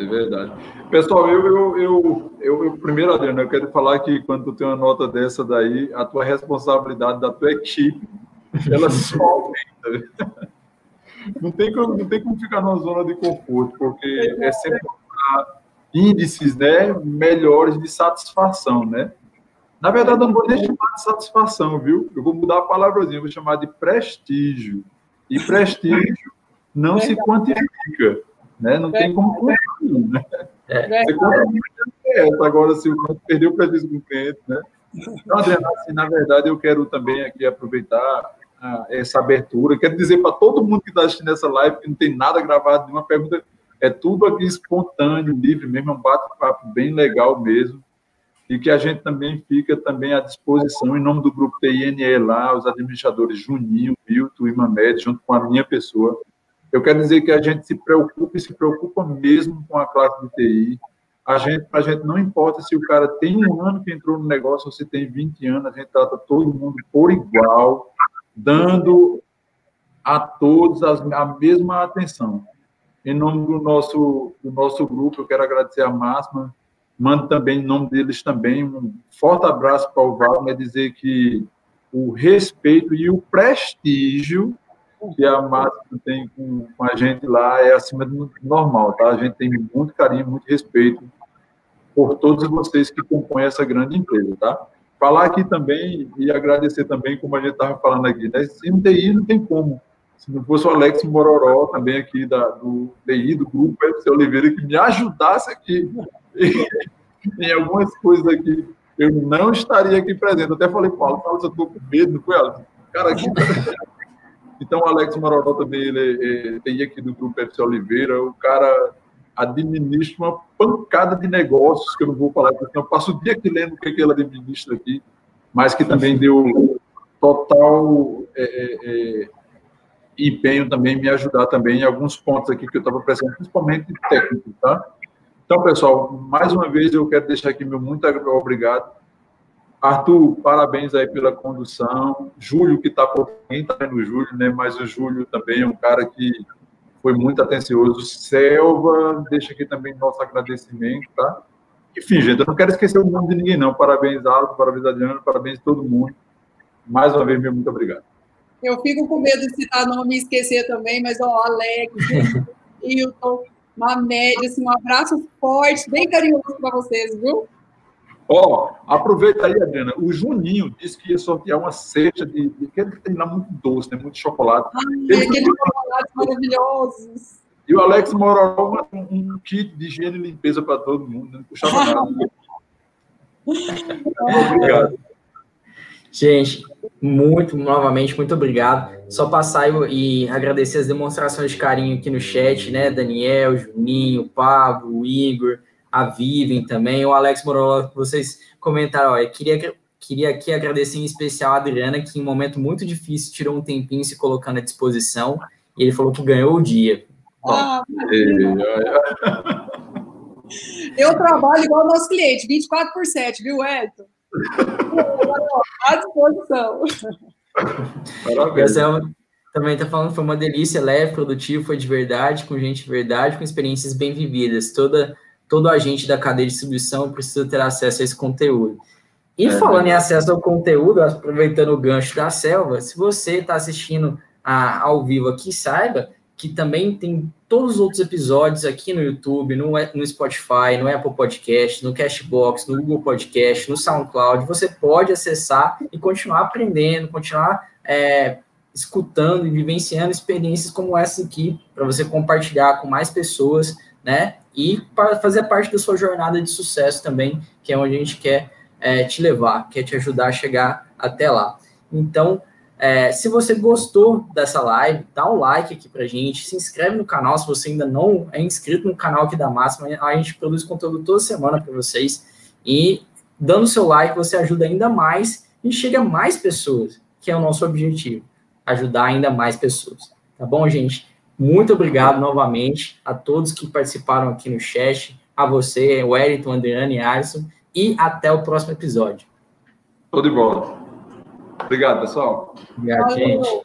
É verdade. Pessoal, eu, eu, eu, eu, eu, primeiro, Adriano, eu quero falar que quando tu tem uma nota dessa daí, a tua responsabilidade da tua equipe, [LAUGHS] ela só aumenta. Não tem, como, não tem como ficar numa zona de conforto, porque é sempre índices né, melhores de satisfação, né? Na verdade, eu não vou nem chamar de satisfação, viu? Eu vou mudar a palavrazinha, vou chamar de prestígio. E prestígio não se quantifica, né? Não tem como contar, né? É. Você muito agora se o cliente perdeu o prestígio do cliente, né? Então, assim, na verdade, eu quero também aqui aproveitar essa abertura. Quero dizer para todo mundo que está assistindo essa live que não tem nada gravado, nenhuma pergunta, é tudo aqui espontâneo, livre mesmo, é um bate-papo bem legal mesmo. E que a gente também fica também à disposição, em nome do grupo TINE lá, os administradores Juninho, Milton e Mamed, junto com a minha pessoa. Eu quero dizer que a gente se preocupa e se preocupa mesmo com a classe de TI. A gente, a gente não importa se o cara tem um ano que entrou no negócio ou se tem 20 anos, a gente trata todo mundo por igual dando a todos a mesma atenção. Em nome do nosso, do nosso grupo, eu quero agradecer a Máxima, mando também, em nome deles também, um forte abraço para o Wagner, dizer que o respeito e o prestígio que a Máxima tem com, a gente lá é acima do normal, tá? A gente tem muito carinho, muito respeito por todos vocês que compõem essa grande empresa, tá? falar aqui também e agradecer também, como a gente estava falando aqui, né? Sem TI não tem como. Se não fosse o Alex Mororó, também aqui da, do TI, do grupo FC Oliveira, que me ajudasse aqui [LAUGHS] em algumas coisas aqui, eu não estaria aqui presente. Até falei, Paulo, se eu estou com medo, não foi? Cara, aqui. Então, o Alex Mororó também, ele é, TI aqui do grupo FC Oliveira, o cara administra uma pancada de negócios, que eu não vou falar, porque eu passo o dia aqui lendo o que, ele administra aqui, mas que também deu total é, é, é, empenho também me ajudar também em alguns pontos aqui que eu estava precisando, principalmente técnico, tá? Então, pessoal, mais uma vez eu quero deixar aqui meu muito obrigado. Arthur, parabéns aí pela condução. Júlio, que está por quem está no Júlio, né? Mas o Júlio também é um cara que foi muito atencioso. Selva, deixa aqui também nosso agradecimento, tá? Enfim, gente, eu não quero esquecer o nome de ninguém, não. Parabéns, Aldo, parabéns, Adriano, parabéns a todo mundo. Mais uma vez, meu muito obrigado. Eu fico com medo de citar nome e esquecer também, mas, ó, Alex, Hilton, Mamed, assim, um abraço forte, bem carinhoso para vocês, viu? Ó, oh, aproveita aí, Adriana. O Juninho disse que ia sortear uma cesta de. de que ele tem lá muito doce, né? Muito chocolate. Ai, ele aqueles chocolates maravilhosos. E o Alex Mororó, um, um kit de higiene e limpeza para todo mundo. Não puxava nada. obrigado. Gente, muito, novamente, muito obrigado. Só passar e, e agradecer as demonstrações de carinho aqui no chat, né? Daniel, Juninho, Pablo, Igor a Vivian também, o Alex Morola, vocês comentaram, ó, queria, queria aqui agradecer em especial a Adriana, que em um momento muito difícil tirou um tempinho se colocando à disposição, e ele falou que ganhou o dia. Ah, eu trabalho igual o nosso cliente, 24 por 7, viu, Edson? [LAUGHS] à disposição. Parabéns. também está falando, foi uma delícia, leve, produtivo, foi de verdade, com gente de verdade, com experiências bem vividas. Toda todo agente da cadeia de distribuição precisa ter acesso a esse conteúdo. E é, falando em acesso ao conteúdo, aproveitando o gancho da selva, se você está assistindo a, ao vivo aqui, saiba que também tem todos os outros episódios aqui no YouTube, no, no Spotify, no Apple Podcast, no Cashbox, no Google Podcast, no SoundCloud. Você pode acessar e continuar aprendendo, continuar é, escutando e vivenciando experiências como essa aqui, para você compartilhar com mais pessoas, né? E para fazer parte da sua jornada de sucesso também, que é onde a gente quer é, te levar, quer te ajudar a chegar até lá. Então, É, se você gostou dessa live, dá um like aqui pra gente, se inscreve no canal se você ainda não é inscrito no canal aqui da Máxima. A gente produz conteúdo toda semana para vocês. E dando seu like, você ajuda ainda mais e chega a mais pessoas, que é o nosso objetivo, ajudar ainda mais pessoas. Tá bom, gente? Muito obrigado novamente a todos que participaram aqui no chat, a você, Wellington, Adriane e Alisson, e até o próximo episódio. Tudo de bola. Obrigado, pessoal. Obrigado, gente.